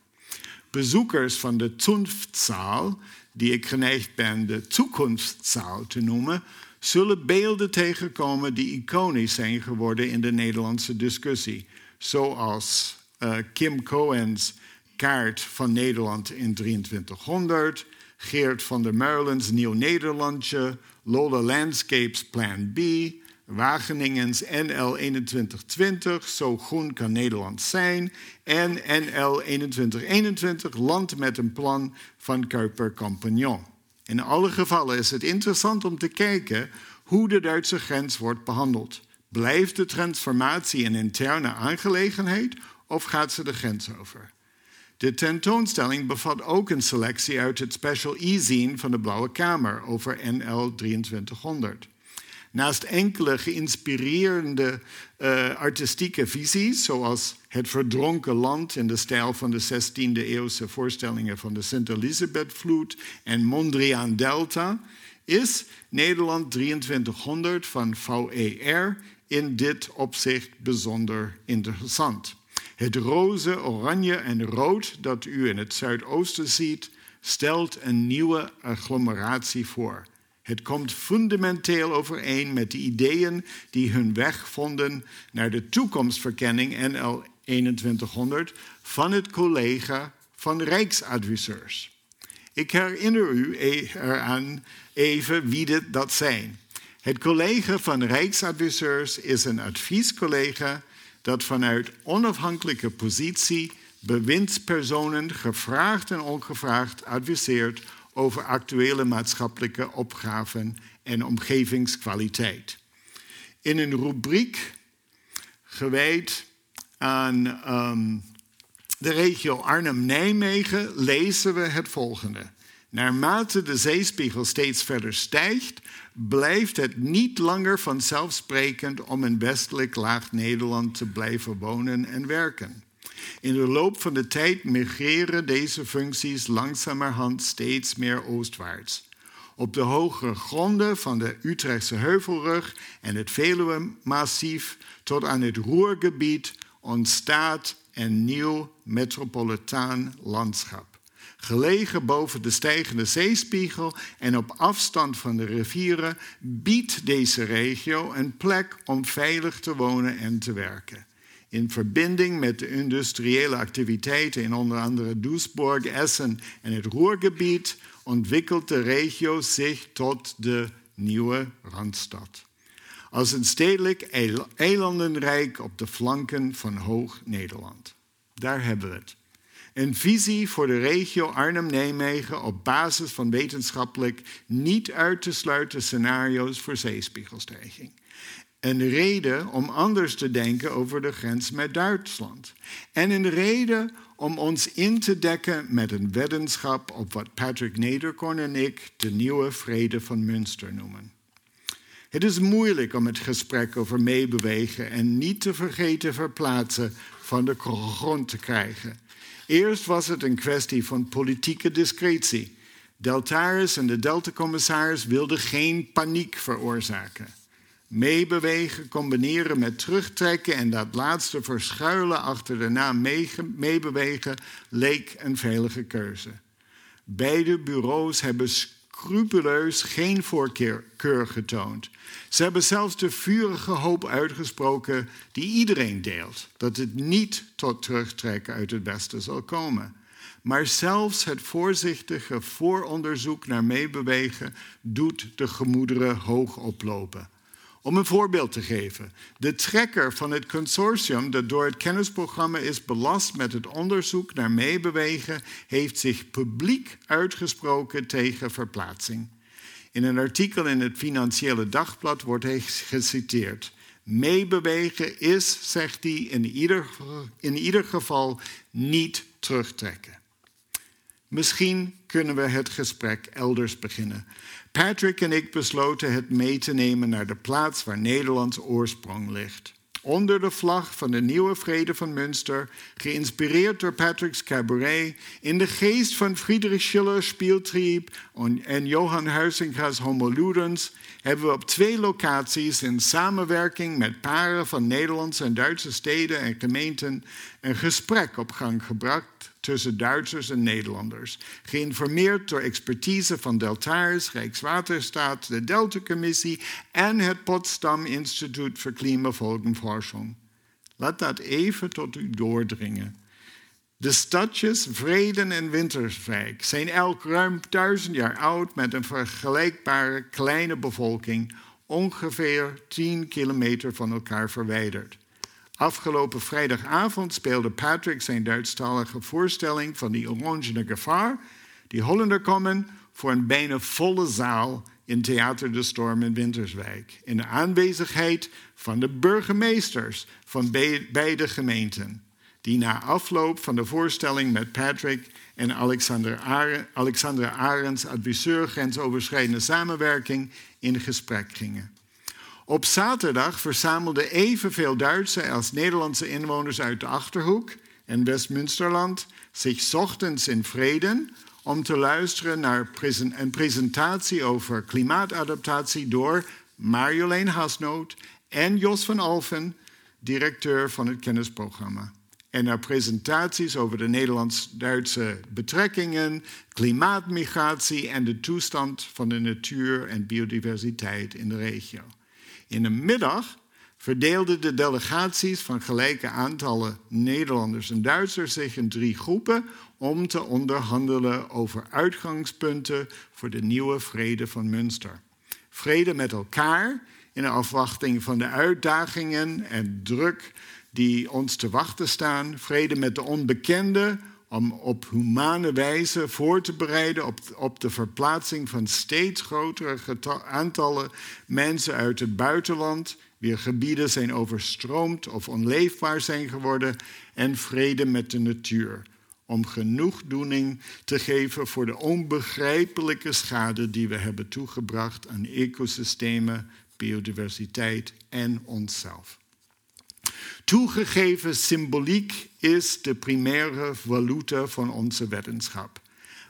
Bezoekers van de Zunftzaal, die ik geneigd ben de Toekomstzaal te noemen, zullen beelden tegenkomen die iconisch zijn geworden in de Nederlandse discussie, zoals uh, Kim Cohen's kaart van Nederland in 2300 Geert van der Meulen's Nieuw Nederlandje, Lola Landscapes Plan B, Wageningens NL 2120, Zo groen kan Nederland zijn, en NL 2121, Land met een plan van Kuiper Compagnon. In alle gevallen is het interessant om te kijken hoe de Duitse grens wordt behandeld. Blijft de transformatie een interne aangelegenheid of gaat ze de grens over? De tentoonstelling bevat ook een selectie uit het special e-zine van de Blauwe Kamer over NL 2300. Naast enkele geïnspirerende uh, artistieke visies, zoals Het verdronken land in de stijl van de 16e eeuwse voorstellingen van de Sint-Elisabeth-vloed en Mondriaan Delta, is Nederland 2300 van VER in dit opzicht bijzonder interessant. Het roze, oranje en rood dat u in het zuidoosten ziet, stelt een nieuwe agglomeratie voor. Het komt fundamenteel overeen met de ideeën die hun weg vonden naar de toekomstverkenning NL 2100 van het collega van Rijksadviseurs. Ik herinner u e- eraan even wie dit dat zijn. Het collega van Rijksadviseurs is een adviescollega dat vanuit onafhankelijke positie bewindspersonen gevraagd en ongevraagd adviseert over actuele maatschappelijke opgaven en omgevingskwaliteit. In een rubriek gewijd aan um, de regio Arnhem-Nijmegen lezen we het volgende. Naarmate de zeespiegel steeds verder stijgt, blijft het niet langer vanzelfsprekend om in westelijk laag Nederland te blijven wonen en werken. In de loop van de tijd migreren deze functies langzamerhand steeds meer oostwaarts. Op de hogere gronden van de Utrechtse Heuvelrug en het Veluwe-massief tot aan het Roergebied ontstaat een nieuw metropolitaan landschap Gelegen boven de stijgende zeespiegel en op afstand van de rivieren biedt deze regio een plek om veilig te wonen en te werken. In verbinding met de industriële activiteiten in onder andere Duisburg, Essen en het Ruhrgebied ontwikkelt de regio zich tot de nieuwe Randstad. Als een stedelijk eilandenrijk op de flanken van Hoog-Nederland. Daar hebben we het. Een visie voor de regio Arnhem-Nijmegen op basis van wetenschappelijk niet uit te sluiten scenario's voor zeespiegelstijging. Een reden om anders te denken over de grens met Duitsland. En een reden om ons in te dekken met een weddenschap op wat Patrick Nederkorn en ik de nieuwe vrede van Münster noemen. Het is moeilijk om het gesprek over meebewegen en niet te vergeten verplaatsen van de grond te krijgen. Eerst was het een kwestie van politieke discretie. Deltaris en de Deltacommissaris wilden geen paniek veroorzaken. Meebewegen combineren met terugtrekken en dat laatste verschuilen achter de naam meebewegen leek een veilige keuze. Beide bureaus hebben scrupuleus geen voorkeur getoond. Ze hebben zelfs de vurige hoop uitgesproken die iedereen deelt: dat het niet tot terugtrekken uit het Westen zal komen. Maar zelfs het voorzichtige vooronderzoek naar meebewegen doet de gemoederen hoog oplopen. Om een voorbeeld te geven. De trekker van het consortium dat door het kennisprogramma is belast met het onderzoek naar meebewegen, heeft zich publiek uitgesproken tegen verplaatsing. In een artikel in het Financiële Dagblad wordt hij geciteerd. Meebewegen is, zegt hij, in ieder, geval niet terugtrekken. Misschien kunnen we het gesprek elders beginnen. Patrick en ik besloten het mee te nemen naar de plaats waar Nederlands oorsprong ligt. Onder de vlag van de nieuwe vrede van Münster, geïnspireerd door Patrick's cabaret, in de geest van Friedrich Schiller's Spieltrieb en Johan Huizinga's Homo Ludens, hebben we op twee locaties in samenwerking met paren van Nederlandse en Duitse steden en gemeenten een gesprek op gang gebracht tussen Duitsers en Nederlanders. Geïnformeerd door expertise van Deltaris, Rijkswaterstaat, de Delta-commissie en het Potsdam Instituut voor Klimafolgenforschung. Laat dat even tot u doordringen. De stadjes Vreden en Winterswijk zijn elk ruim duizend jaar oud met een vergelijkbare kleine bevolking, ongeveer 10 kilometer van elkaar verwijderd. Afgelopen vrijdagavond speelde Patrick zijn Duitsstalige voorstelling van die Orangene Gevaar. Die Hollander komen voor een bijna volle zaal in Theater de Storm in Winterswijk. In de aanwezigheid van de burgemeesters van beide gemeenten. Die na afloop van de voorstelling met Patrick en Alexander Arends, adviseur grensoverschrijdende samenwerking, in gesprek gingen. Op zaterdag verzamelden evenveel Duitse als Nederlandse inwoners uit de Achterhoek en Westmünsterland zich ochtends in Vreden om te luisteren naar een presentatie over klimaatadaptatie door Marjolein Hasnoot en Jos van Alphen, directeur van het kennisprogramma. En naar presentaties over de Nederlands-Duitse betrekkingen, klimaatmigratie en de toestand van de natuur en biodiversiteit in de regio. In de middag verdeelden de delegaties van gelijke aantallen Nederlanders en Duitsers zich in drie groepen om te onderhandelen over uitgangspunten voor de nieuwe vrede van Münster. Vrede met elkaar in afwachting van de uitdagingen en druk die ons te wachten staan. Vrede met de onbekende om op humane wijze voor te bereiden op, op de verplaatsing van steeds grotere aantallen mensen uit het buitenland, wier gebieden zijn overstroomd of onleefbaar zijn geworden, en vrede met de natuur, om genoegdoening te geven voor de onbegrijpelijke schade die we hebben toegebracht aan ecosystemen, biodiversiteit en onszelf. Toegegeven symboliek is de primaire valuta van onze wetenschap.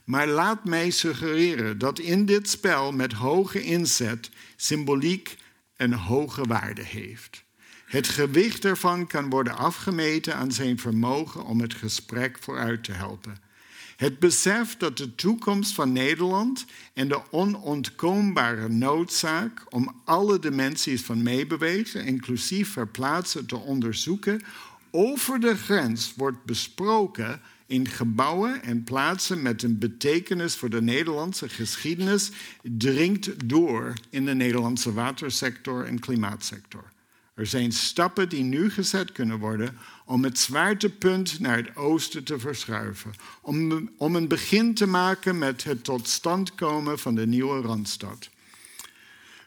Maar laat mij suggereren dat in dit spel met hoge inzet symboliek een hoge waarde heeft. Het gewicht ervan kan worden afgemeten aan zijn vermogen om het gesprek vooruit te helpen. Het besef dat de toekomst van Nederland en de onontkoombare noodzaak om alle dimensies van meebewegen, inclusief verplaatsen, te onderzoeken, over de grens wordt besproken in gebouwen en plaatsen met een betekenis voor de Nederlandse geschiedenis, dringt door in de Nederlandse watersector en klimaatsector. Er zijn stappen die nu gezet kunnen worden om het zwaartepunt naar het oosten te verschuiven. Om, om een begin te maken met het tot stand komen van de nieuwe Randstad.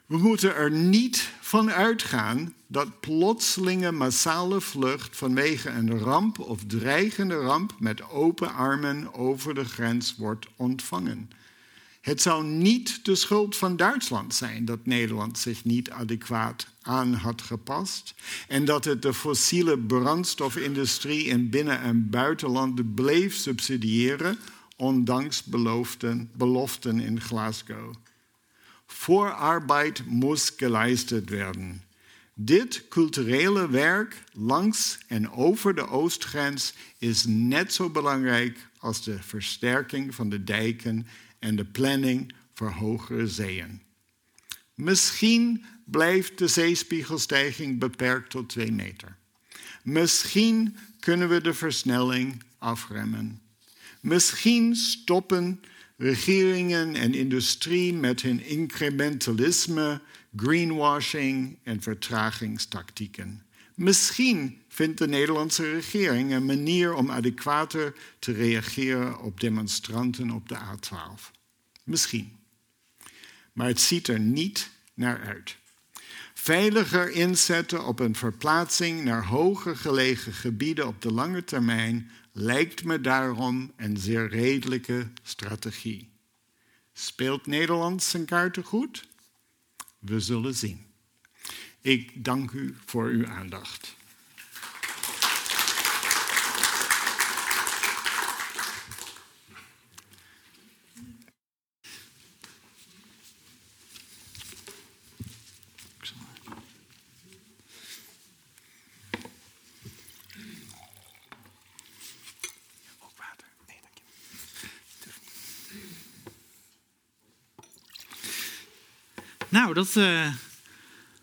We moeten er niet van uitgaan dat plotselinge massale vlucht vanwege een ramp of dreigende ramp met open armen over de grens wordt ontvangen. Het zou niet de schuld van Duitsland zijn dat Nederland zich niet adequaat aan had gepast en dat het de fossiele brandstofindustrie in binnen- en buitenland bleef subsidiëren, ondanks beloften, beloften in Glasgow. Voorarbeid moest geleistet werden. Dit culturele werk langs en over de oostgrens is net zo belangrijk als de versterking van de dijken en de planning voor hogere zeeën. Misschien blijft de zeespiegelstijging beperkt tot 2 meter. Misschien kunnen we de versnelling afremmen. Misschien stoppen regeringen en industrie met hun incrementalisme, greenwashing en vertragingstactieken. Misschien vindt de Nederlandse regering een manier om adequater te reageren op demonstranten op de A12. Misschien. Maar het ziet er niet naar uit. Veiliger inzetten op een verplaatsing naar hoger gelegen gebieden op de lange termijn lijkt me daarom een zeer redelijke strategie. Speelt Nederland zijn kaarten goed? We zullen zien. Ik dank u voor uw aandacht. Nou, dat uh,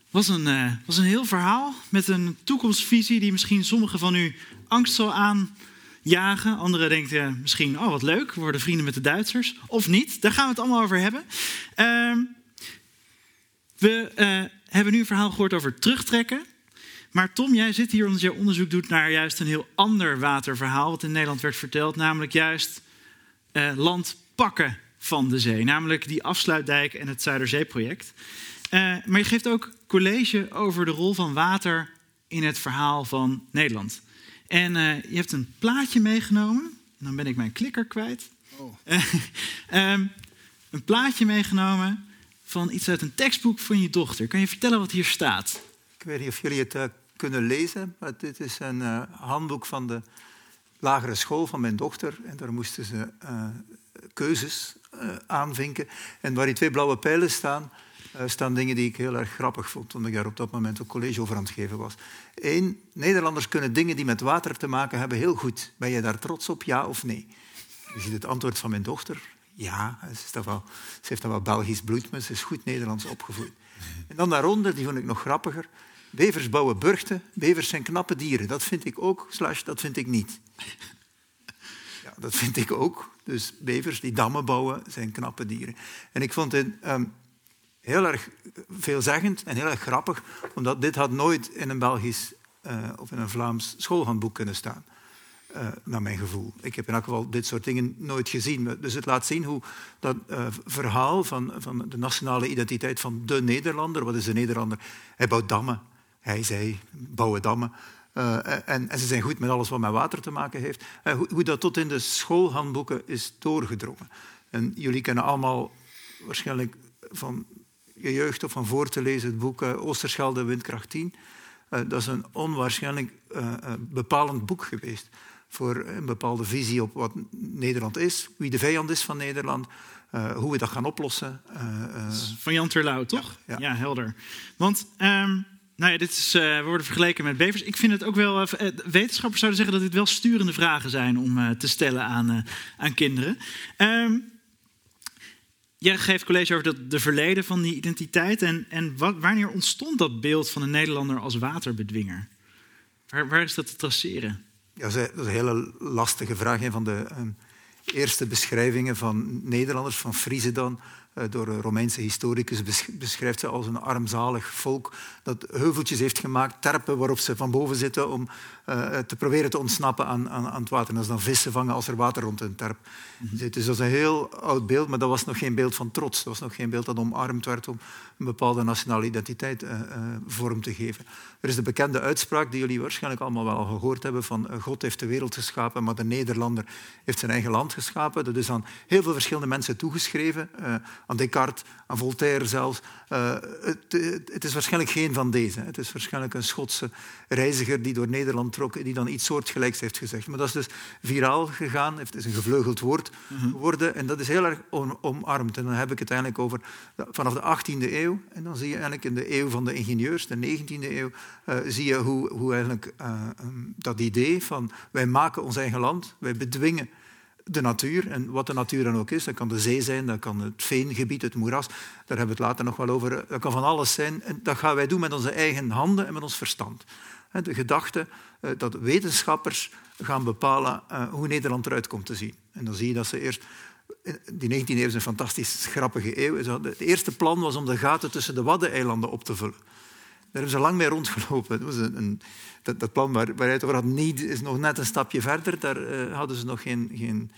was, een, uh, was een heel verhaal met een toekomstvisie die misschien sommigen van u angst zal aanjagen. Anderen denken misschien, oh wat leuk, we worden vrienden met de Duitsers. Of niet, daar gaan we het allemaal over hebben. Ehm, we hebben nu een verhaal gehoord over terugtrekken. Maar Tom, jij zit hier omdat jij onderzoek doet naar juist een heel ander waterverhaal... wat in Nederland werd verteld, namelijk juist land pakken van de zee, namelijk die afsluitdijk en het Zuiderzeeproject. Uh, maar je geeft ook college over de rol van water in het verhaal van Nederland. En uh, je hebt een plaatje meegenomen. En dan ben ik mijn klikker kwijt. Oh. Um, een plaatje meegenomen van iets uit een tekstboek van je dochter. Kan je vertellen wat hier staat? Ik weet niet of jullie het kunnen lezen, maar dit is een handboek van de lagere school van mijn dochter. En daar moesten ze keuzes uh, aanvinken. En waar die twee blauwe pijlen staan, uh, staan dingen die ik heel erg grappig vond, omdat ik daar op dat moment ook college over aan het geven was. Eén, Nederlanders kunnen dingen die met water te maken hebben heel goed. Ben je daar trots op, ja of nee? Je ziet het antwoord van mijn dochter. Ja, ze, wel, ze heeft dan wel Belgisch bloed, maar ze is goed Nederlands opgevoed. En dan daaronder, die vond ik nog grappiger. Bevers bouwen burchten. Bevers zijn knappe dieren. Dat vind ik ook, slash dat vind ik niet. Dat vind ik ook. Dus bevers die dammen bouwen zijn knappe dieren. En ik vond het um, heel erg veelzeggend en heel erg grappig, omdat dit had nooit in een Belgisch uh, of in een Vlaams schoolhandboek kunnen staan. Uh, naar mijn gevoel. Ik heb in elk geval dit soort dingen nooit gezien. Dus het laat zien hoe dat uh, verhaal van, van de nationale identiteit van de Nederlander, wat is de Nederlander? Hij bouwt dammen. Hij zei, bouwen dammen. Uh, en, en, ze zijn goed met alles wat met water te maken heeft. Uh, hoe, hoe, dat tot in de schoolhandboeken is doorgedrongen. En jullie kennen allemaal waarschijnlijk van je jeugd of van voor te lezen het boek uh, Oosterschelde Windkracht 10. dat is een onwaarschijnlijk bepalend boek geweest voor een bepaalde visie op wat Nederland is, wie de vijand is van Nederland, hoe we dat gaan oplossen. van Jan Terlouw, toch? Ja, ja. ja helder. Want... Um Nou ja, dit is, uh, we worden vergeleken met bevers. Ik vind het ook wel. Uh, wetenschappers zouden zeggen dat dit wel sturende vragen zijn om te stellen aan, aan kinderen. Um, jij geeft college over dat, de verleden van die identiteit. En, en wat, wanneer ontstond dat beeld van een Nederlander als waterbedwinger? Waar, waar is dat te traceren? Ja, dat is een hele lastige vraag. Een van de um, eerste beschrijvingen van Nederlanders, van Friese dan, uh, door een Romeinse historicus, beschrijft ze als een armzalig volk dat heuveltjes heeft gemaakt, terpen waarop ze van boven zitten om uh, te proberen te ontsnappen aan, aan, aan, het water. En dat is dan vissen vangen als er water rond een terp mm zit. Dus dat is een heel oud beeld, maar dat was nog geen beeld van trots. Dat was nog geen beeld dat omarmd werd om een bepaalde nationale identiteit uh, vorm te geven. Er is de bekende uitspraak die jullie waarschijnlijk allemaal wel gehoord hebben van God heeft de wereld geschapen, maar de Nederlander heeft zijn eigen land geschapen. Dat is aan heel veel verschillende mensen toegeschreven, aan Descartes, aan Voltaire zelfs. Het, het is waarschijnlijk geen van deze. Het is waarschijnlijk een Schotse reiziger die door Nederland trok, die dan iets soortgelijks heeft gezegd. Maar dat is dus viraal gegaan, het is een gevleugeld woord geworden en dat is heel erg omarmd. En dan heb ik het eigenlijk over vanaf de 18e eeuw. En dan zie je eigenlijk in de eeuw van de ingenieurs, de 19e eeuw, uh, zie je hoe, hoe eigenlijk uh, dat idee van wij maken ons eigen land, wij bedwingen de natuur. En wat de natuur dan ook is, dat kan de zee zijn, dat kan het veengebied, het moeras. Daar hebben we het later nog wel over. Dat kan van alles zijn. En dat gaan wij doen met onze eigen handen en met ons verstand. De gedachte eh, dat wetenschappers gaan bepalen eh, hoe Nederland eruit komt te zien. En dan zie je dat ze eerst die 19e eeuw is een fantastisch grappige eeuw. Het eerste plan was om de gaten tussen de Waddeneilanden op te vullen. Daar hebben ze lang mee rondgelopen. Dat, was een, dat, dat plan waar, waar hij het over had, niet, is nog net een stapje verder. Daar uh, hadden ze nog geen, geen,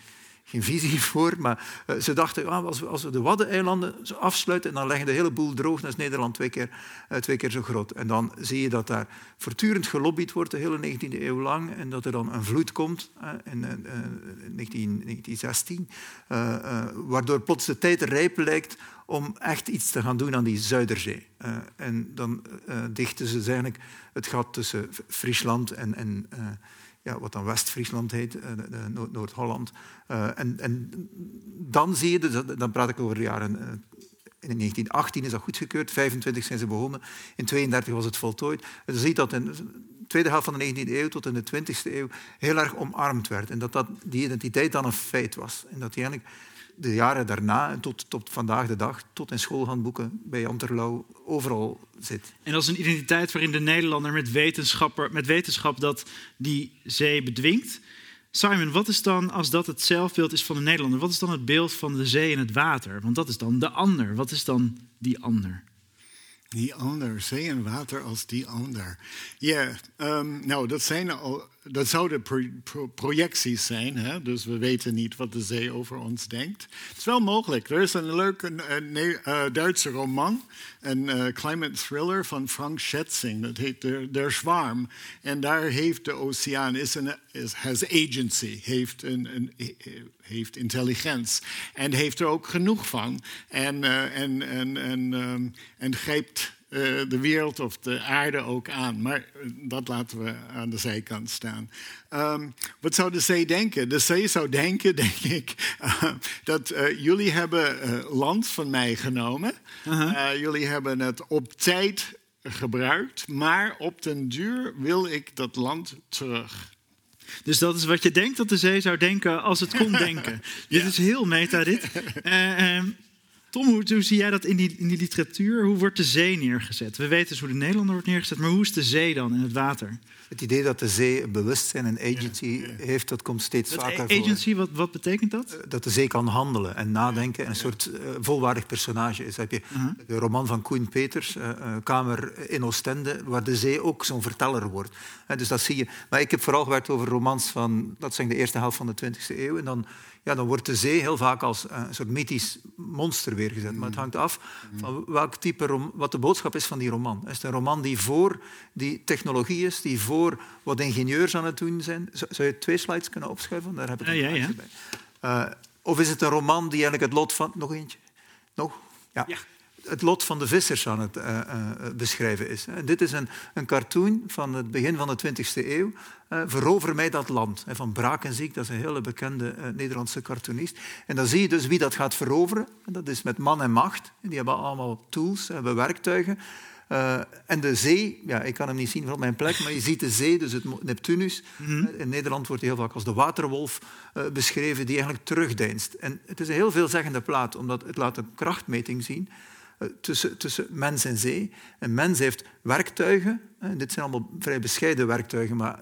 geen visie voor. Maar uh, ze dachten, ah, als, we, als de Waddeneilanden afsluiten en dan leggen de hele boel droog, dan is Nederland twee keer, uh, twee keer zo groot. En dan zie je dat daar voortdurend gelobbyd wordt, de hele 19e eeuw lang. En dat er dan een vloed komt in 19, 1916, waardoor plots de tijd rijp lijkt om echt iets te gaan doen aan die Zuiderzee. En dan dichten ze eigenlijk het gat tussen Friesland en, en ja, wat dan West-Friesland heet, Noord-Holland. en, en, dan zie je, dus, dan praat ik over de jaren... in 1918 is dat goedgekeurd, 25 zijn ze begonnen, in 32 was het voltooid. En je ziet dat in de tweede helft van de 19e eeuw tot in de 20e eeuw heel erg omarmd werd. En dat, dat die identiteit dan een feit was. En dat die eigenlijk de jaren daarna tot, tot vandaag de dag, tot in schoolhandboeken bij Jan Terlouw, overal zit. En dat is een identiteit waarin de Nederlander met, wetenschapper, met wetenschap dat die zee bedwingt. Simon, wat is dan, als dat het zelfbeeld is van de Nederlander, wat is dan het beeld van de zee en het water? Want dat is dan de ander. Wat is dan die ander? Die ander, zee en water als die ander. Ja, um, nou, dat zijn al dat zouden pro pro projecties zijn, hè? dus we weten niet wat de zee over ons denkt. Het is wel mogelijk. Er is een leuke uh, Duitse roman, een uh, climate thriller van Frank Schätzing, dat heet Der, Der Schwarm. En daar heeft de oceaan, is een, is, has agency, heeft, een, heeft intelligentie en heeft er ook genoeg van. En, uh, en, en, en, um, en grijpt de wereld of de aarde ook aan. Maar eh, dat laten we aan de zijkant staan. Um, wat zou de zee denken? De zee zou denken, denk ik, uh, dat uh, jullie hebben land van mij genomen. -huh. jullie hebben het op tijd gebruikt, maar op den duur wil ik dat land terug. Dus dat is wat je denkt dat de zee zou denken als het kon denken. ja. Dit is heel meta, dit. Tom, hoe, hoe, zie jij dat in die, in die literatuur? Hoe wordt de zee neergezet? We weten dus hoe de Nederlander wordt neergezet, maar hoe is de zee dan in het water? Het idee dat de zee bewustzijn en agency heeft, dat komt steeds dat vaker agency, voor. Agency, wat, wat betekent dat? Eh, dat de zee kan handelen en nadenken en een soort uh, volwaardig personage is. heb je uh -huh. de roman van Koen Peters, uh, Kamer in Oostende, waar de zee ook zo'n verteller wordt. dus dat zie je. Maar ik heb vooral gewerkt over romans van, dat zijn de eerste helft van de 20e eeuw. En dan ja, dan wordt de zee heel vaak als een soort mythisch monster weergezet. Maar het hangt af van welk type wat de boodschap is van die roman. Is het een roman die voor die technologie is, die voor wat ingenieurs aan het doen zijn? Zou je twee slides kunnen opschuiven? Daar heb ik een ja, ja, bij. Uh, of is het een roman die eigenlijk het lot van... Nog eentje? Nog? ja. Het lot van de vissers aan het uh, uh, beschrijven is. Dit is een, een, cartoon van het begin van de 20e eeuw. Uh, Verover mij dat land. Van Brakenziek, dat is een hele bekende Nederlandse cartoonist. En dan zie je dus wie dat gaat veroveren. En dat is met man en macht. Die hebben allemaal tools, hebben werktuigen. Uh, en de zee, ja, ik kan hem niet zien van mijn plek, maar je ziet de zee, dus het Neptunus. Mm In Nederland wordt hij heel vaak als de waterwolf uh, beschreven, die eigenlijk terugdeinst. En het is een heel veelzeggende plaat, omdat het laat een krachtmeting zien tussen, tussen mens en zee. En mens heeft werktuigen, dit zijn allemaal vrij bescheiden werktuigen, maar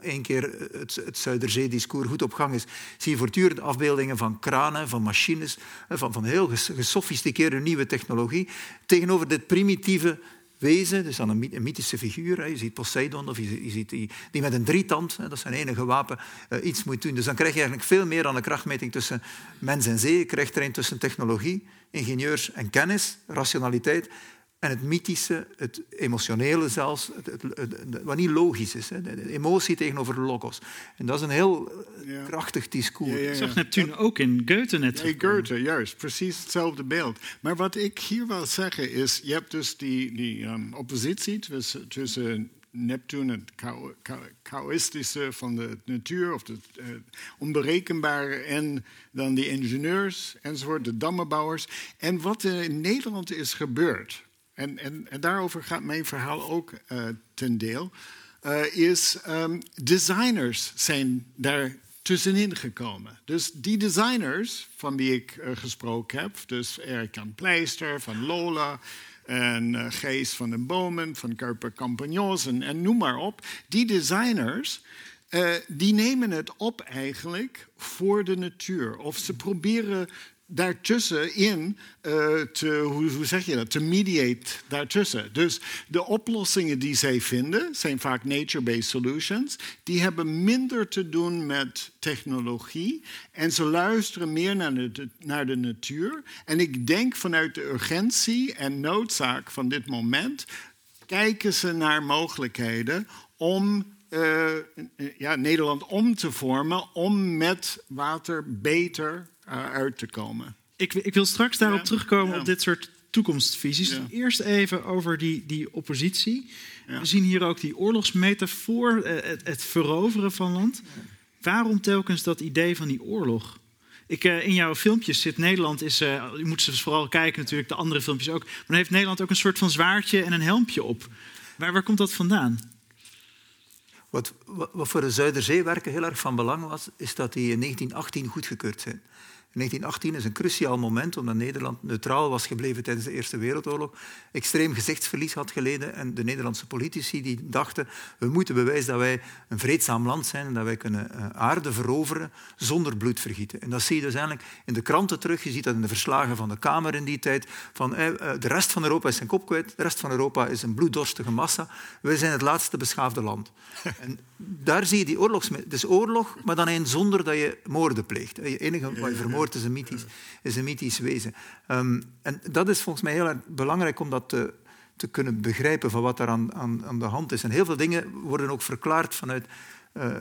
één keer het, het Zuiderzee-discours goed op gang is, zie je voortdurend afbeeldingen van kranen, van machines, van, van heel gesofisticeerde nieuwe technologie, tegenover dit primitieve wezen, dus dan een, mythische figuur. Je ziet Poseidon of je, ziet die, met een drietand, dat is zijn enige wapen, eh, iets moet doen. Dus dan krijg je eigenlijk veel meer dan een krachtmeting tussen mens en zee. Je krijgt er een tussen technologie, ingenieurs en kennis, rationaliteit en het mythische, het emotionele zelfs, het, het, wat niet logisch is. Hè. De emotie tegenover logos. En dat is een heel ja. krachtig discours. Ja, ja, Ik zag Neptune ook in Goethe net. Ja, Goethe, juist. Precies hetzelfde beeld. Maar wat ik hier wil zeggen is, je hebt dus die, die um, oppositie tussen, tussen Neptune, het chaotische van de natuur, of het uh, onberekenbare, en dan die ingenieurs enzovoort, de dammenbouwers. En wat er in Nederland is gebeurd, en, en, en daarover gaat mijn verhaal ook uh, ten deel, uh, is um, designers zijn daar tussenin gekomen. Dus die designers van wie ik uh, gesproken heb, dus Erik Pleister van Lola en Gees van den Bomen van Kuiper Campagnos en, en, noem maar op, die designers. Die nemen het op eigenlijk voor de natuur. Of ze proberen daartussenin uh, te, hoe, zeg je dat, te mediate daartussen. Dus de oplossingen die zij vinden zijn vaak nature-based solutions. Die hebben minder te doen met technologie en ze luisteren meer naar de, naar de natuur. En ik denk vanuit de urgentie en noodzaak van dit moment kijken ze naar mogelijkheden om uh, ja, Nederland om te vormen om met water beter uit te komen. Ik, ik, wil straks daarop terugkomen op dit soort toekomstvisies. Ja. Eerst even over die, die oppositie. We zien hier ook die oorlogsmetafoor, eh, het, het veroveren van land. Waarom telkens dat idee van die oorlog? Ik, uh, in jouw filmpjes zit Nederland, is, uh, je moet ze vooral kijken natuurlijk, de andere filmpjes ook. Maar dan heeft Nederland ook een soort van zwaardje en een helmpje op. Waar, waar komt dat vandaan? Wat, wat voor de Zuiderzeewerken heel erg van belang was, is dat die in 1918 goedgekeurd zijn. 1918 is een cruciaal moment omdat Nederland neutraal was gebleven tijdens de Eerste Wereldoorlog, extreem gezichtsverlies had geleden en de Nederlandse politici die dachten we moeten bewijzen dat wij een vreedzaam land zijn en dat wij kunnen uh, aarde veroveren zonder bloedvergieten. En dat zie je dus eigenlijk in de kranten terug. Je ziet dat in de verslagen van de Kamer in die tijd. Van, eh, de rest van Europa is zijn kop kwijt, de rest van Europa is een bloeddorstige massa. Wij zijn het laatste beschaafde land. en daar zie je die oorlogs... Het is oorlog, maar dan een zonder dat je moorden pleegt. Je enige wat je vermoordt is een mythisch, is een mythisch wezen. Um, en dat is volgens mij heel erg belangrijk om dat te, te kunnen begrijpen van wat daar aan, aan, aan, de hand is. En heel veel dingen worden ook verklaard vanuit uh,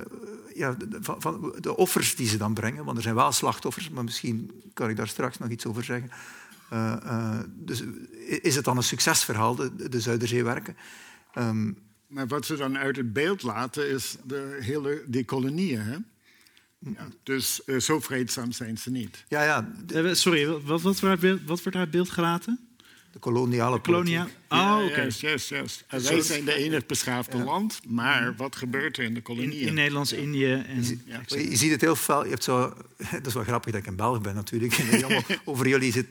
ja, de, van, de offers die ze dan brengen. Want er zijn wel slachtoffers, maar misschien kan ik daar straks nog iets over zeggen. Uh, uh, dus is het dan een succesverhaal, de, de Zuiderzeewerken? Um, maar wat ze dan uit het beeld laten is de hele, die kolonieën. Hè? Ja, dus uh, zo vreedzaam zijn ze niet. Ja, ja. Uh, sorry, wat, wat, wordt wat wordt uit beeld gelaten? De koloniale de kolonia Oh, oké. Okay. Yes, yes, yes. Wij zijn de enige beschaafde ja. land, maar wat gebeurt er in de koloniën? In, in Nederlands-Indië. En... Ja, je, je, ziet het heel veel. Je hebt zo, dat is wel grappig dat ik een Belg ben natuurlijk. En over jullie zit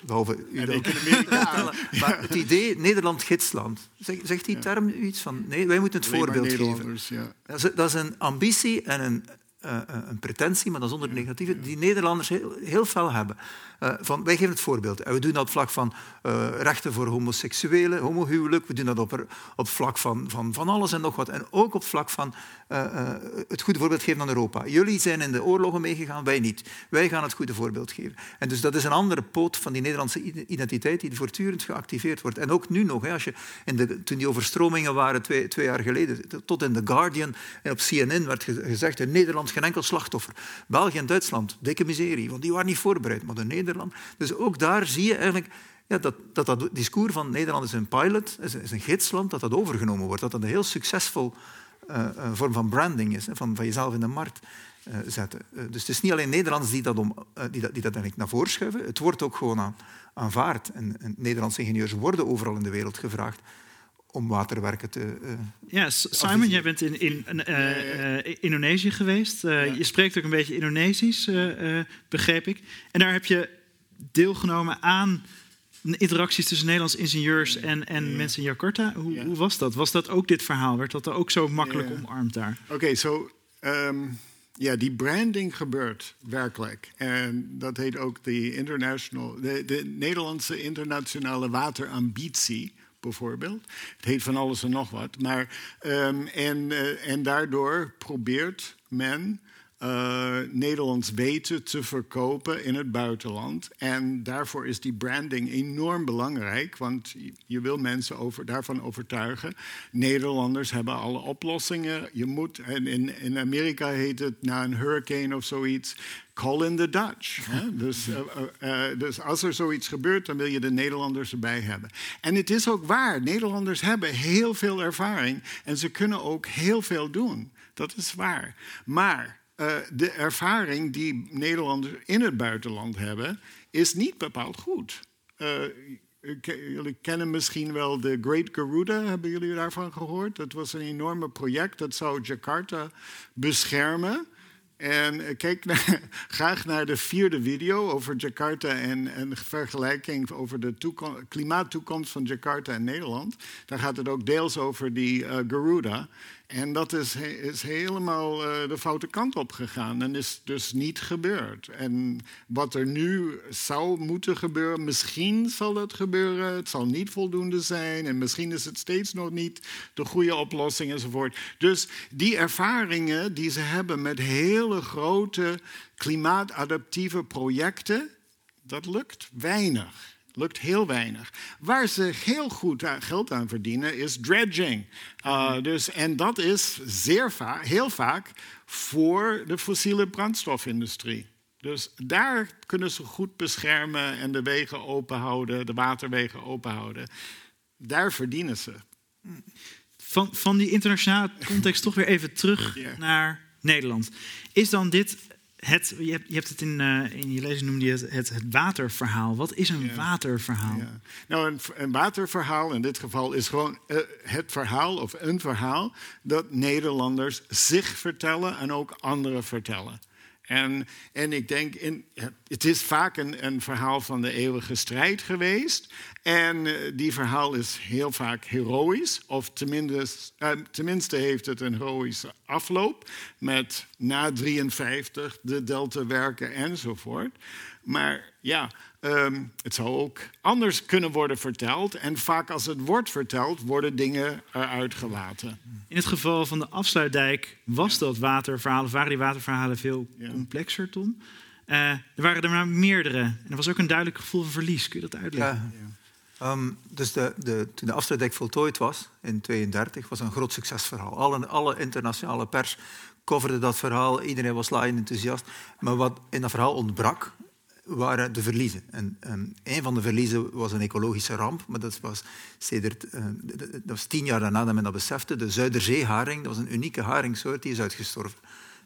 Behalve u dan. Ja, maar het idee Nederland-gidsland, zegt die term iets van... Nee, wij moeten het voorbeeld geven. Ja. Dat, is, dat is een ambitie en een, uh, een pretentie, maar dan zonder negatieve, die Nederlanders heel, heel fel hebben. Uh, van, wij geven het voorbeeld. En we doen dat op vlak van uh, rechten voor homoseksuelen, homohuwelijk. We doen dat op, op vlak van, van, van alles en nog wat. En ook op vlak van het goede voorbeeld geven aan Europa. Jullie zijn in de oorlogen meegegaan, wij niet. Wij gaan het goede voorbeeld geven. En dus dat is een andere poot van die Nederlandse identiteit die voortdurend geactiveerd wordt. En ook nu nog, hè, als je in de, toen die overstromingen waren twee, twee jaar geleden, tot in The Guardian en op CNN werd gezegd, in Geen enkel slachtoffer. België en Duitsland, dikke miserie, want die waren niet voorbereid. Maar de Nederland. Dus ook daar zie je eigenlijk ja, dat, dat dat discours van Nederland is een pilot, is een, is een gidsland, dat dat overgenomen wordt. Dat dat een heel succesvol een vorm van branding is, van, van jezelf in de markt zetten. dus het is niet alleen Nederlanders die dat, om, die dat, die dat eigenlijk naar voren schuiven, het wordt ook gewoon aan, aanvaard. Nederlandse ingenieurs worden overal in de wereld gevraagd om waterwerken te. Uh, ja, Simon, jij bent in, in uh, uh, Indonesië geweest. Ja. Je spreekt ook een beetje Indonesisch, begreep ik. En daar heb je deelgenomen aan interacties tussen Nederlandse ingenieurs en, en mensen in Jakarta. Hoe, hoe, was dat? Was dat ook dit verhaal? Werd dat er ook zo makkelijk omarmd daar? Oké, zo. Um, ja, die branding gebeurt werkelijk. En dat heet ook de, international, de, de Nederlandse internationale waterambitie bijvoorbeeld. Het heet van alles en nog wat. Maar, um, en, uh, en daardoor probeert men uh, Nederlands weten te verkopen in het buitenland. En daarvoor is die branding enorm belangrijk, want je wil mensen over, daarvan overtuigen. Nederlanders hebben alle oplossingen. Je moet, en in, in Amerika heet het na een hurricane of zoiets. Call in the Dutch. Hè? Dus, uh, uh, dus als er zoiets gebeurt, dan wil je de Nederlanders erbij hebben. En het is ook waar, Nederlanders hebben heel veel ervaring en ze kunnen ook heel veel doen. Dat is waar. Maar uh, de ervaring die Nederlanders in het buitenland hebben, is niet bepaald goed. Uh, jullie kennen misschien wel de Great Garuda, hebben jullie daarvan gehoord? Dat was een enorme project, dat zou Jakarta beschermen. En eh, kijk naar, graag naar de vierde video over Jakarta en een vergelijking over de klimaattoekomst van Jakarta en Nederland. Daar gaat het ook deels over die Garuda. En dat is, is helemaal uh, de foute kant op gegaan en is dus niet gebeurd. En wat er nu zou moeten gebeuren, misschien zal het gebeuren, het zal niet voldoende zijn en misschien is het steeds nog niet de goede oplossing enzovoort. Dus die ervaringen die ze hebben met hele grote klimaatadaptieve projecten, dat lukt weinig lukt heel weinig. Waar ze heel goed geld aan verdienen is dredging. Uh, dus, en dat is zeer vaak, heel vaak voor de fossiele brandstofindustrie. Dus daar kunnen ze goed beschermen en de wegen openhouden, de waterwegen openhouden. Daar verdienen ze. Van, van die internationale context toch weer even terug naar Nederland. Is dan dit het, je, hebt, je hebt het in, uh, in je lezing noemde je het, het, het waterverhaal. Wat is een waterverhaal? Ja. Nou, een, een, waterverhaal in dit geval is gewoon uh, het verhaal of een verhaal dat Nederlanders zich vertellen en ook anderen vertellen. En, en ik denk, in, het is vaak een, een, verhaal van de eeuwige strijd geweest. En uh, die verhaal is heel vaak heroïs, of tenminste, uh, tenminste heeft het een heroïsche afloop. Met na 53 de delta werken enzovoort. Maar ja, um, het zou ook anders kunnen worden verteld. En vaak als het wordt verteld, worden dingen eruit gelaten. In het geval van de afsluitdijk was dat waterverhaal, waren die waterverhalen veel complexer, Tom. Uh, er waren er maar meerdere. En er was ook een duidelijk gevoel van verlies. Kun je dat uitleggen? Ja. Um, dus de, de, toen de afsluitdijk voltooid was, in 1932, was een groot succesverhaal. Alle, alle internationale pers coverde dat verhaal. Iedereen was laaiend enthousiast. Maar wat in dat verhaal ontbrak, waren de verliezen. En um, een van de verliezen was een ecologische ramp, maar dat was, uh, dat was tien jaar daarna dat men dat besefte. De Zuiderzeeharing, dat was een unieke haringsoort, die is uitgestorven.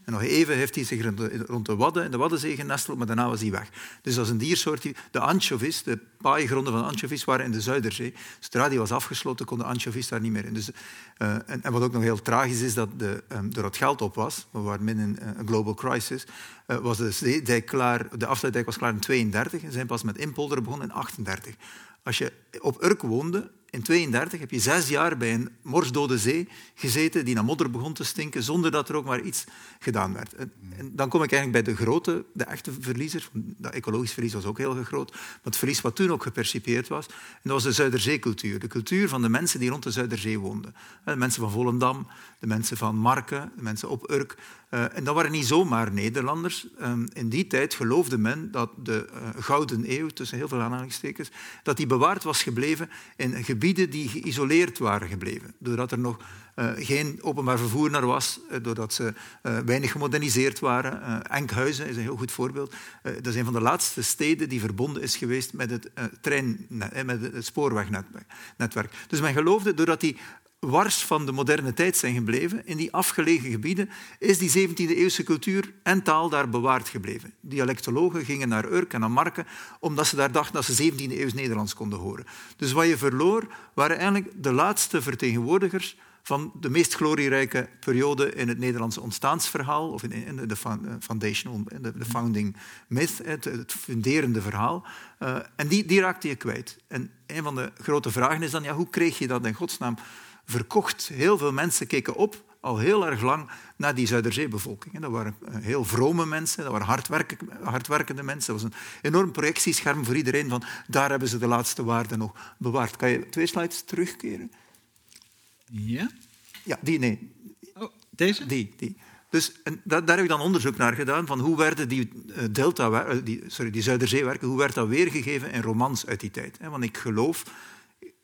En nog even heeft hij zich rond de Wadden en de Waddenzee genesteld, maar daarna was hij weg. Dus dat is een diersoort. Die, de anchovies, de paaigronden van anchovies, waren in de Zuiderzee. Zodra die was afgesloten, konden anchovies daar niet meer in. Dus, uh, en, en, wat ook nog heel tragisch is, dat de, um, het geld op was, we waren midden in een global crisis, uh, was de, zeedijk klaar, de afsluitdijk was klaar in 32 en zijn pas met inpolderen begonnen in 38. Als je op Urk woonde, in 32 heb je zes jaar bij een morsdode zee gezeten die naar modder begon te stinken zonder dat er ook maar iets gedaan werd. En dan kom ik eigenlijk bij de grote, de echte verliezer. Dat ecologisch verlies was ook heel groot. Maar het verlies wat toen ook gepercipieerd was, en dat was de Zuiderzeecultuur. De cultuur van de mensen die rond de Zuiderzee woonden. De mensen van Volendam, de mensen van Marken, de mensen op Urk. Uh, en dat waren niet zomaar Nederlanders. Um, in die tijd geloofde men dat de uh, Gouden Eeuw, tussen heel veel aanhalingstekens, dat die bewaard was gebleven in gebieden die geïsoleerd waren gebleven. Doordat er nog uh, geen openbaar vervoer naar was, doordat ze weinig gemoderniseerd waren. Enkhuizen is een heel goed voorbeeld. dat is een van de laatste steden die verbonden is geweest met het, trein, met het spoorwegnetwerk. Dus men geloofde, doordat die wars van de moderne tijd zijn gebleven. In die afgelegen gebieden is die 17e-eeuwse cultuur en taal daar bewaard gebleven. Dialectologen gingen naar Urk en naar Marken omdat ze daar dachten dat ze 17e-eeuws Nederlands konden horen. Dus wat je verloor waren eigenlijk de laatste vertegenwoordigers van de meest glorierijke periode in het Nederlandse ontstaansverhaal, of in de foundation, de founding myth, het funderende verhaal. Eh, en die, die raakte je kwijt. En een van de grote vragen is dan, ja, hoe kreeg je dat in godsnaam verkocht? Heel veel mensen keken op, al heel erg lang, naar die Zuiderzeebevolking. Dat waren eh, heel vrome mensen, dat waren hardwerkende mensen. Dat was een enorm projectiescherm voor iedereen, van daar hebben ze de laatste waarden nog bewaard. Kan je twee slides terugkeren? Ja? Ja, die, nee. Oh, deze? Die, die. Dus en daar, daar heb ik dan onderzoek naar gedaan, van hoe werden die, uh, delta, uh, die, sorry, die Zuiderzeewerken, hoe werd dat weergegeven in romans uit die tijd. Want ik geloof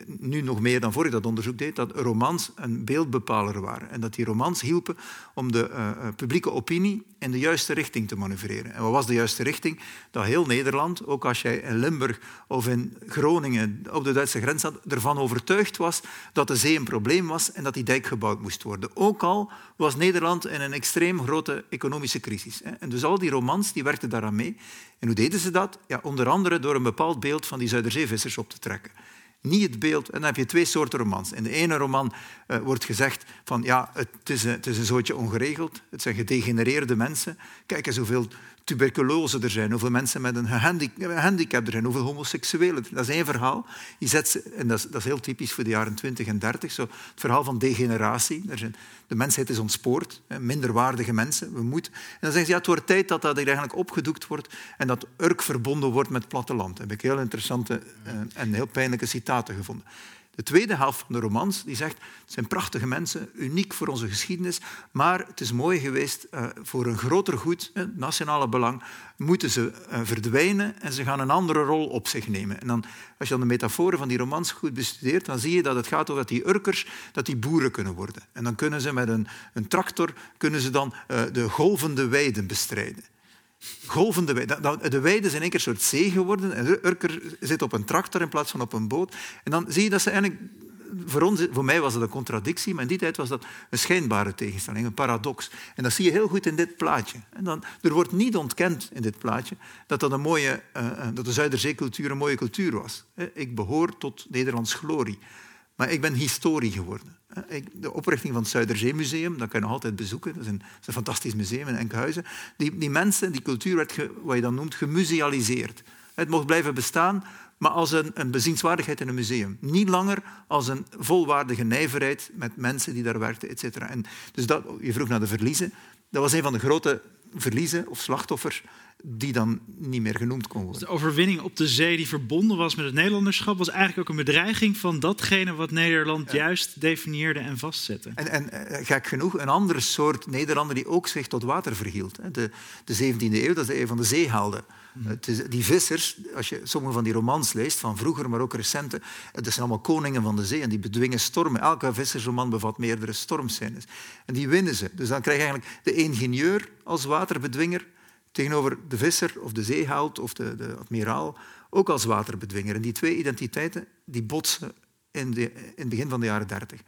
nu nog meer dan voor ik dat onderzoek deed, dat romans een beeldbepaler waren. En dat die romans hielpen om de uh, publieke opinie in de juiste richting te manoeuvreren. En wat was de juiste richting? Dat heel Nederland, ook als jij in Limburg of in Groningen op de Duitse grens zat, ervan overtuigd was dat de zee een probleem was en dat die dijk gebouwd moest worden. Ook al was Nederland in een extreem grote economische crisis. En dus al die romans die werkten daaraan mee. En hoe deden ze dat? Ja, onder andere door een bepaald beeld van die Zuiderzeevissers op te trekken niet het beeld. En dan heb je twee soorten romans. In de ene roman uh, wordt gezegd van ja, het is, een, het is een zootje ongeregeld. Het zijn gedegenereerde mensen. Kijk eens hoeveel tuberculose er zijn, hoeveel mensen met een handicap er zijn, hoeveel homoseksuelen. Dat is één verhaal. Je zet ze, en dat is, dat is heel typisch voor de jaren 20 en 30. Zo, het verhaal van degeneratie. Er zijn, de mensheid is ontspoord, minderwaardige mensen. We moeten. En dan zeggen ze, ja, het wordt tijd dat dat eigenlijk opgedoekt wordt en dat Urk verbonden wordt met het platteland. Daar heb ik heel interessante eh, en heel pijnlijke citaten gevonden. De tweede helft van de romans die zegt het zijn prachtige mensen, uniek voor onze geschiedenis, maar het is mooi geweest uh, voor een groter goed, het nationale belang, moeten ze uh, verdwijnen en ze gaan een andere rol op zich nemen. En dan, als je dan de metaforen van die romans goed bestudeert, dan zie je dat het gaat over dat die Urkers dat die boeren kunnen worden. En dan kunnen ze met een, een tractor kunnen ze dan uh, de golvende weiden bestrijden. Golvende. De weiden zijn één keer een soort zee geworden. En Urker zit op een tractor in plaats van op een boot. En dan zie je dat ze eigenlijk... Voor, ons, voor mij was dat een contradictie, maar in die tijd was dat een schijnbare tegenstelling, een paradox. En dat zie je heel goed in dit plaatje. En dan, er wordt niet ontkend in dit plaatje dat, dat, een mooie, uh, dat de Zuiderzeecultuur een mooie cultuur was. Ik behoor tot Nederlands glorie. Maar ik ben historie geworden. De oprichting van het Zuiderzeemuseum, dat kan je nog altijd bezoeken. Dat is een, een fantastisch museum in Enkhuizen. Die, die mensen, die cultuur werd, wat je dan noemt, gemusealiseerd. Het mocht blijven bestaan, maar als een, een bezienswaardigheid in een museum. Niet langer als een volwaardige nijverheid met mensen die daar werkten, etc. En dus dat, je vroeg naar de verliezen. Dat was een van de grote verliezen of slachtoffers die dan niet meer genoemd kon worden. De overwinning op de zee die verbonden was met het Nederlanderschap... was eigenlijk ook een bedreiging van datgene wat Nederland juist definieerde en vastzette. En, en eh, gek genoeg, een andere soort Nederlander die ook zich tot water verhield. De, de 17e eeuw, dat is de eeuw van de zeehelden. Mm. Die vissers, als je sommige van die romans leest, van vroeger, maar ook recente, dat zijn allemaal koningen van de zee en die bedwingen stormen. Elke vissersroman bevat meerdere stormscènes. En die winnen ze. Dus dan krijg je eigenlijk de ingenieur als waterbedwinger tegenover de visser of de zeeheld of de, de admiraal ook als waterbedwinger. En die twee identiteiten die botsen in, de, in het begin van de jaren dertig.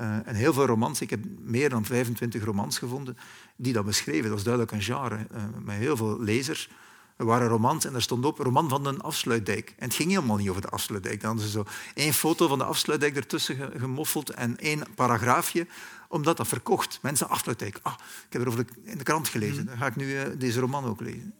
Uh, en heel veel romans, ik heb meer dan 25 romans gevonden die dat beschreven. Dat was duidelijk een genre, uh, met heel veel lezers. Er waren romans en daar stond op roman van een afsluitdijk. En het ging helemaal niet over de afsluitdijk. Dan hadden ze zo één foto van de afsluitdijk ertussen gemoffeld en één paragraafje omdat dat verkocht. Mensen afsluitdijk. Ah, ik heb erover in de krant gelezen. Mm. Dan ga ik nu uh, deze roman ook lezen.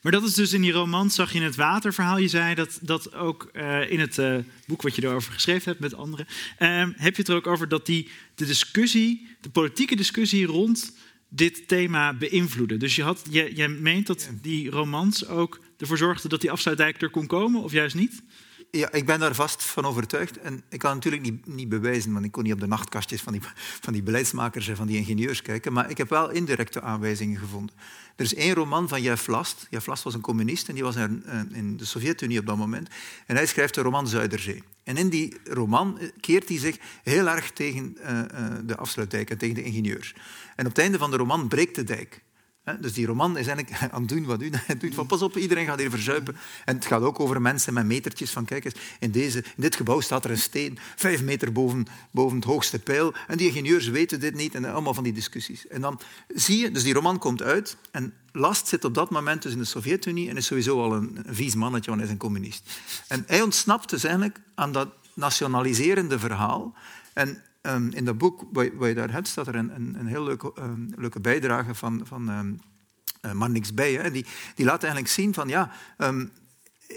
Maar dat is dus in die roman, zag je in het waterverhaal. Je zei dat, dat ook uh, in het uh, boek wat je erover geschreven hebt met anderen. Uh, heb je het er ook over dat die, de discussie, de politieke discussie rond dit thema beïnvloeden. Dus je, had, je, je meent dat die romans ook ervoor zorgden dat die afsluitdijk er kon komen, of juist niet? Ja, ik ben daar vast van overtuigd. En ik kan natuurlijk niet, niet bewijzen, want ik kon niet op de nachtkastjes van die, van die beleidsmakers en van die ingenieurs kijken. Maar ik heb wel indirecte aanwijzingen gevonden. Er is één roman van Jeff Last. Jeff Last was een communist en die was in de Sovjet-Unie op dat moment. En hij schrijft de roman Zuiderzee. En in die roman keert hij zich heel erg tegen uh, uh, de afsluitdijk en tegen de ingenieurs. En op het einde van de roman breekt de dijk. Dus die roman is eigenlijk aan het doen wat u doet. Van, pas op, iedereen gaat hier verzuipen. En het gaat ook over mensen met metertjes. Van kijk eens, in, deze, in dit gebouw staat er een steen vijf meter boven, boven het hoogste pijl. En die ingenieurs weten dit niet. En allemaal van die discussies. En dan zie je, dus die roman komt uit. En Last zit op dat moment dus in de Sovjet-Unie en is sowieso al een, een vies mannetje, want hij is een communist. En hij ontsnapt dus eigenlijk aan dat nationaliserende verhaal. En um, in dat boek wat je daar hebt, staat er een, een, heel leuke, um, leuke bijdrage van, van um, bij. Die, die laat eigenlijk zien van ja,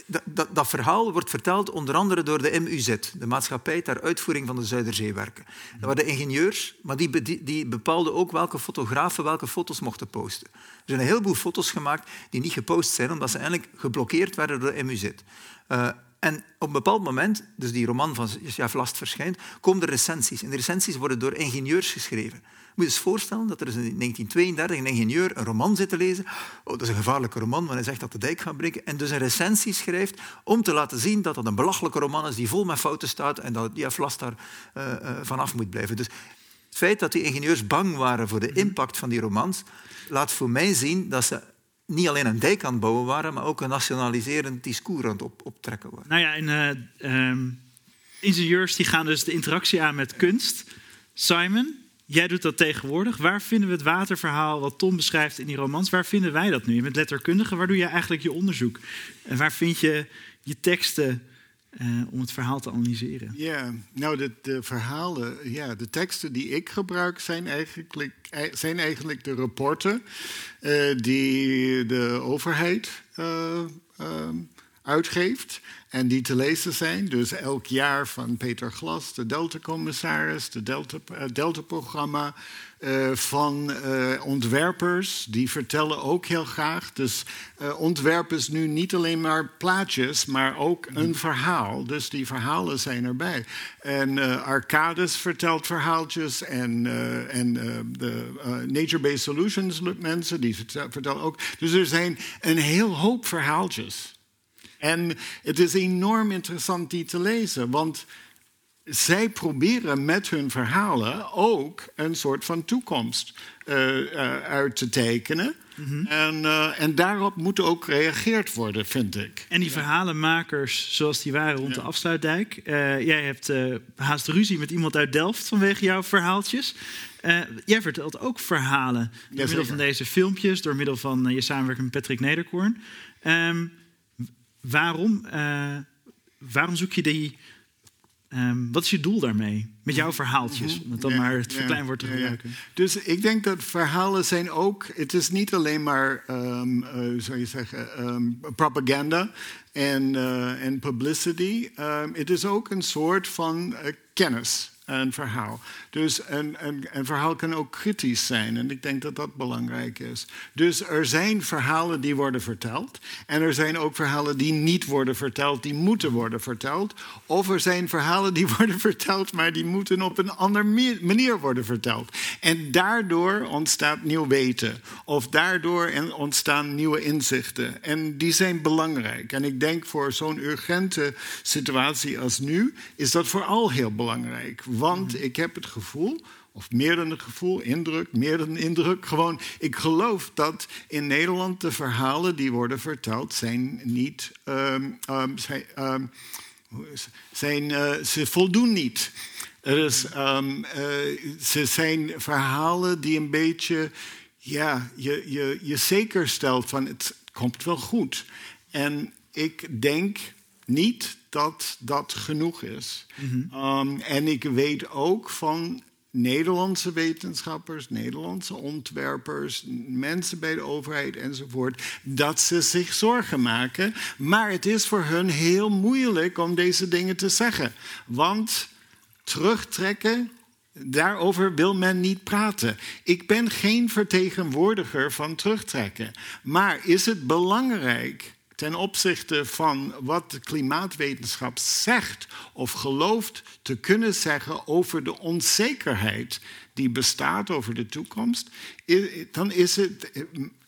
dat, dat, dat, verhaal wordt verteld onder andere door de MUZ, de maatschappij ter uitvoering van de Zuiderzeewerken. Dat waren de ingenieurs, maar die, die, bepaalden ook welke fotografen welke foto's mochten posten. Er zijn een heleboel foto's gemaakt die niet gepost zijn, omdat ze eigenlijk geblokkeerd werden door de MUZ. Uh, en op een bepaald moment, dus die roman van Josef Last verschijnt, komen er recensies. En de recensies worden door ingenieurs geschreven. Moet je eens voorstellen dat er in 1932 een ingenieur een roman zit te lezen. Oh, dat is een gevaarlijke roman, want hij zegt dat de dijk gaat breken. En dus een recensie schrijft om te laten zien dat dat een belachelijke roman is die vol met fouten staat en dat Last daar uh, uh, vanaf moet blijven. Dus het feit dat die ingenieurs bang waren voor de impact van die romans, laat voor mij zien dat ze niet alleen een dijk aan het bouwen waren, maar ook een nationaliserend discours aan het op, optrekken waren. Nou ja, en uh, um, ingenieurs die gaan dus de interactie aan met kunst. Simon, jij doet dat tegenwoordig. Waar vinden we het waterverhaal wat Tom beschrijft in die romans? Waar vinden wij dat nu? Je bent letterkundige, waar doe je eigenlijk je onderzoek? En waar vind je je teksten uh, om het verhaal te analyseren? Ja, nou de, de, verhalen, ja, de teksten die ik gebruik zijn eigenlijk, zijn eigenlijk de rapporten uh, die de overheid uh, uitgeeft en die te lezen zijn. Dus elk jaar van Peter Glas, de Delta-commissaris, de Delta-programma. Delta uh, van uh, ontwerpers, die vertellen ook heel graag. Dus uh, ontwerpen is nu niet alleen maar plaatjes, maar ook een verhaal. Dus die verhalen zijn erbij. En Arcades vertelt verhaaltjes en, en de Nature-Based Solutions mensen, die vertellen ook. Dus er zijn een heel hoop verhaaltjes. En het is enorm interessant die te lezen, want zij proberen met hun verhalen ook een soort van toekomst uh, uh, uit te tekenen. Mm -hmm. en, uh, en, daarop moet ook gereageerd worden, vind ik. En die verhalenmakers, zoals die waren rond ja. de afsluitdijk. jij hebt haast ruzie met iemand uit Delft vanwege jouw verhaaltjes. jij vertelt ook verhalen door ja, middel van deze filmpjes, door middel van je samenwerking met Patrick Nederkorn. Um, waarom, waarom zoek je die Um, wat is je doel daarmee? Met jouw verhaaltjes, om het dan ja, maar het verkleinwoord te gebruiken. Ja, dus ik denk dat verhalen zijn ook... Het is niet alleen maar, um, uh, zou je zeggen, um, propaganda en, uh, en publicity. het is ook een soort van uh, kennis een verhaal. Dus een, een, een, verhaal kan ook kritisch zijn. En ik denk dat dat belangrijk is. Dus er zijn verhalen die worden verteld. En er zijn ook verhalen die niet worden verteld, die moeten worden verteld. Of er zijn verhalen die worden verteld, maar die moeten op een andere manier worden verteld. En daardoor ontstaat nieuw weten. Of daardoor ontstaan nieuwe inzichten. En die zijn belangrijk. En ik denk voor zo'n urgente situatie als nu, is dat vooral heel belangrijk. Want ik heb het gevoel, of meer dan een gevoel, indruk, meer dan een indruk, gewoon, ik geloof dat in Nederland de verhalen die worden verteld zijn niet, um, um, zijn, um, zijn uh, ze voldoen niet. Dus, uh, ze zijn verhalen die een beetje, ja, je, je, je zeker stelt van het komt wel goed. En ik denk niet dat dat genoeg is. Mm -hmm. um, en ik weet ook van Nederlandse wetenschappers, Nederlandse ontwerpers, mensen bij de overheid enzovoort, dat ze zich zorgen maken. Maar het is voor hun heel moeilijk om deze dingen te zeggen. Want terugtrekken, daarover wil men niet praten. Ik ben geen vertegenwoordiger van terugtrekken. Maar is het belangrijk ten opzichte van wat de klimaatwetenschap zegt of gelooft te kunnen zeggen over de onzekerheid die bestaat over de toekomst, dan is het,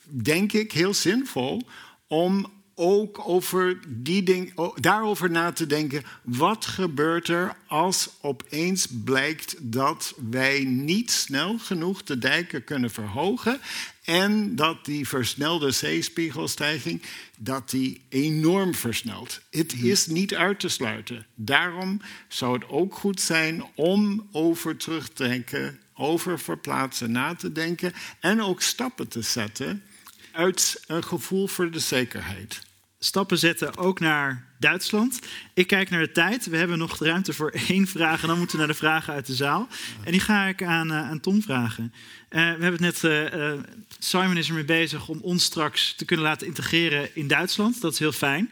denk ik, heel zinvol om ook over die ding, daarover na te denken. Wat gebeurt er als opeens blijkt dat wij niet snel genoeg de dijken kunnen verhogen en dat die versnelde zeespiegelstijging dat die enorm versnelt. Het is niet uit te sluiten. Daarom zou het ook goed zijn om over terugtrekken, over verplaatsen na te denken en ook stappen te zetten uit een gevoel voor de zekerheid. Stappen zetten ook naar Duitsland. Ik kijk naar de tijd. We hebben nog ruimte voor één vraag en dan moeten we naar de vragen uit de zaal. En die ga ik aan, eh, aan Tom vragen. Eh, we hebben het net, eh, Simon is ermee bezig om ons straks te kunnen laten integreren in Duitsland. Dat is heel fijn.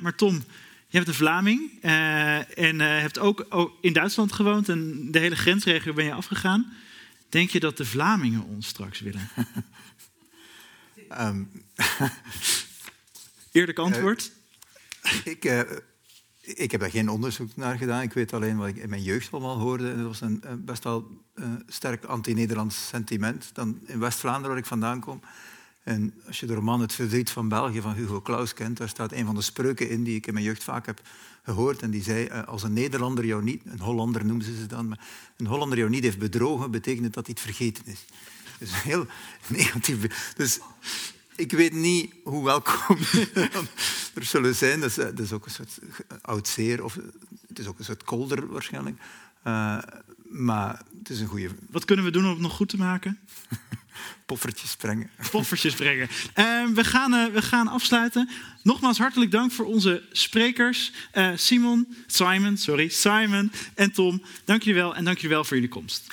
Maar Tom, je bent een Vlaming en hebt ook, ook in Duitsland gewoond en de hele grensregio ben je afgegaan. Denk je dat de Vlamingen ons straks willen? Ehm, Eerlijk antwoord. ik, eh, ik heb daar geen onderzoek naar gedaan. Ik weet alleen wat ik in mijn jeugd allemaal hoorde. En dat was een, best wel eh, sterk anti-Nederlands sentiment. Dan in West-Vlaanderen, waar ik vandaan kom. En als je de roman Het verdriet van België van Hugo Claus kent, daar staat een van de spreuken in die ik in mijn jeugd vaak heb gehoord. En die zei, eh, als een Nederlander jou niet, een Hollander noemen ze ze dan, maar een Hollander jou niet heeft bedrogen, betekent dat hij het vergeten is. Dus heel negatief. Dus ik weet niet hoe welkom er zullen zijn. Dat is, dat is ook een soort oud zeer, of het is ook een soort kolder waarschijnlijk. Eh, maar het is een goede Wat kunnen we doen om het nog goed te maken? poffertje sprengen. poffertjes brengen. Eh, we, gaan, eh, we gaan afsluiten. Nogmaals hartelijk dank voor onze sprekers. Eh, Simon, Simon, sorry, Simon en Tom. Dank jullie wel en dank jullie wel voor jullie komst.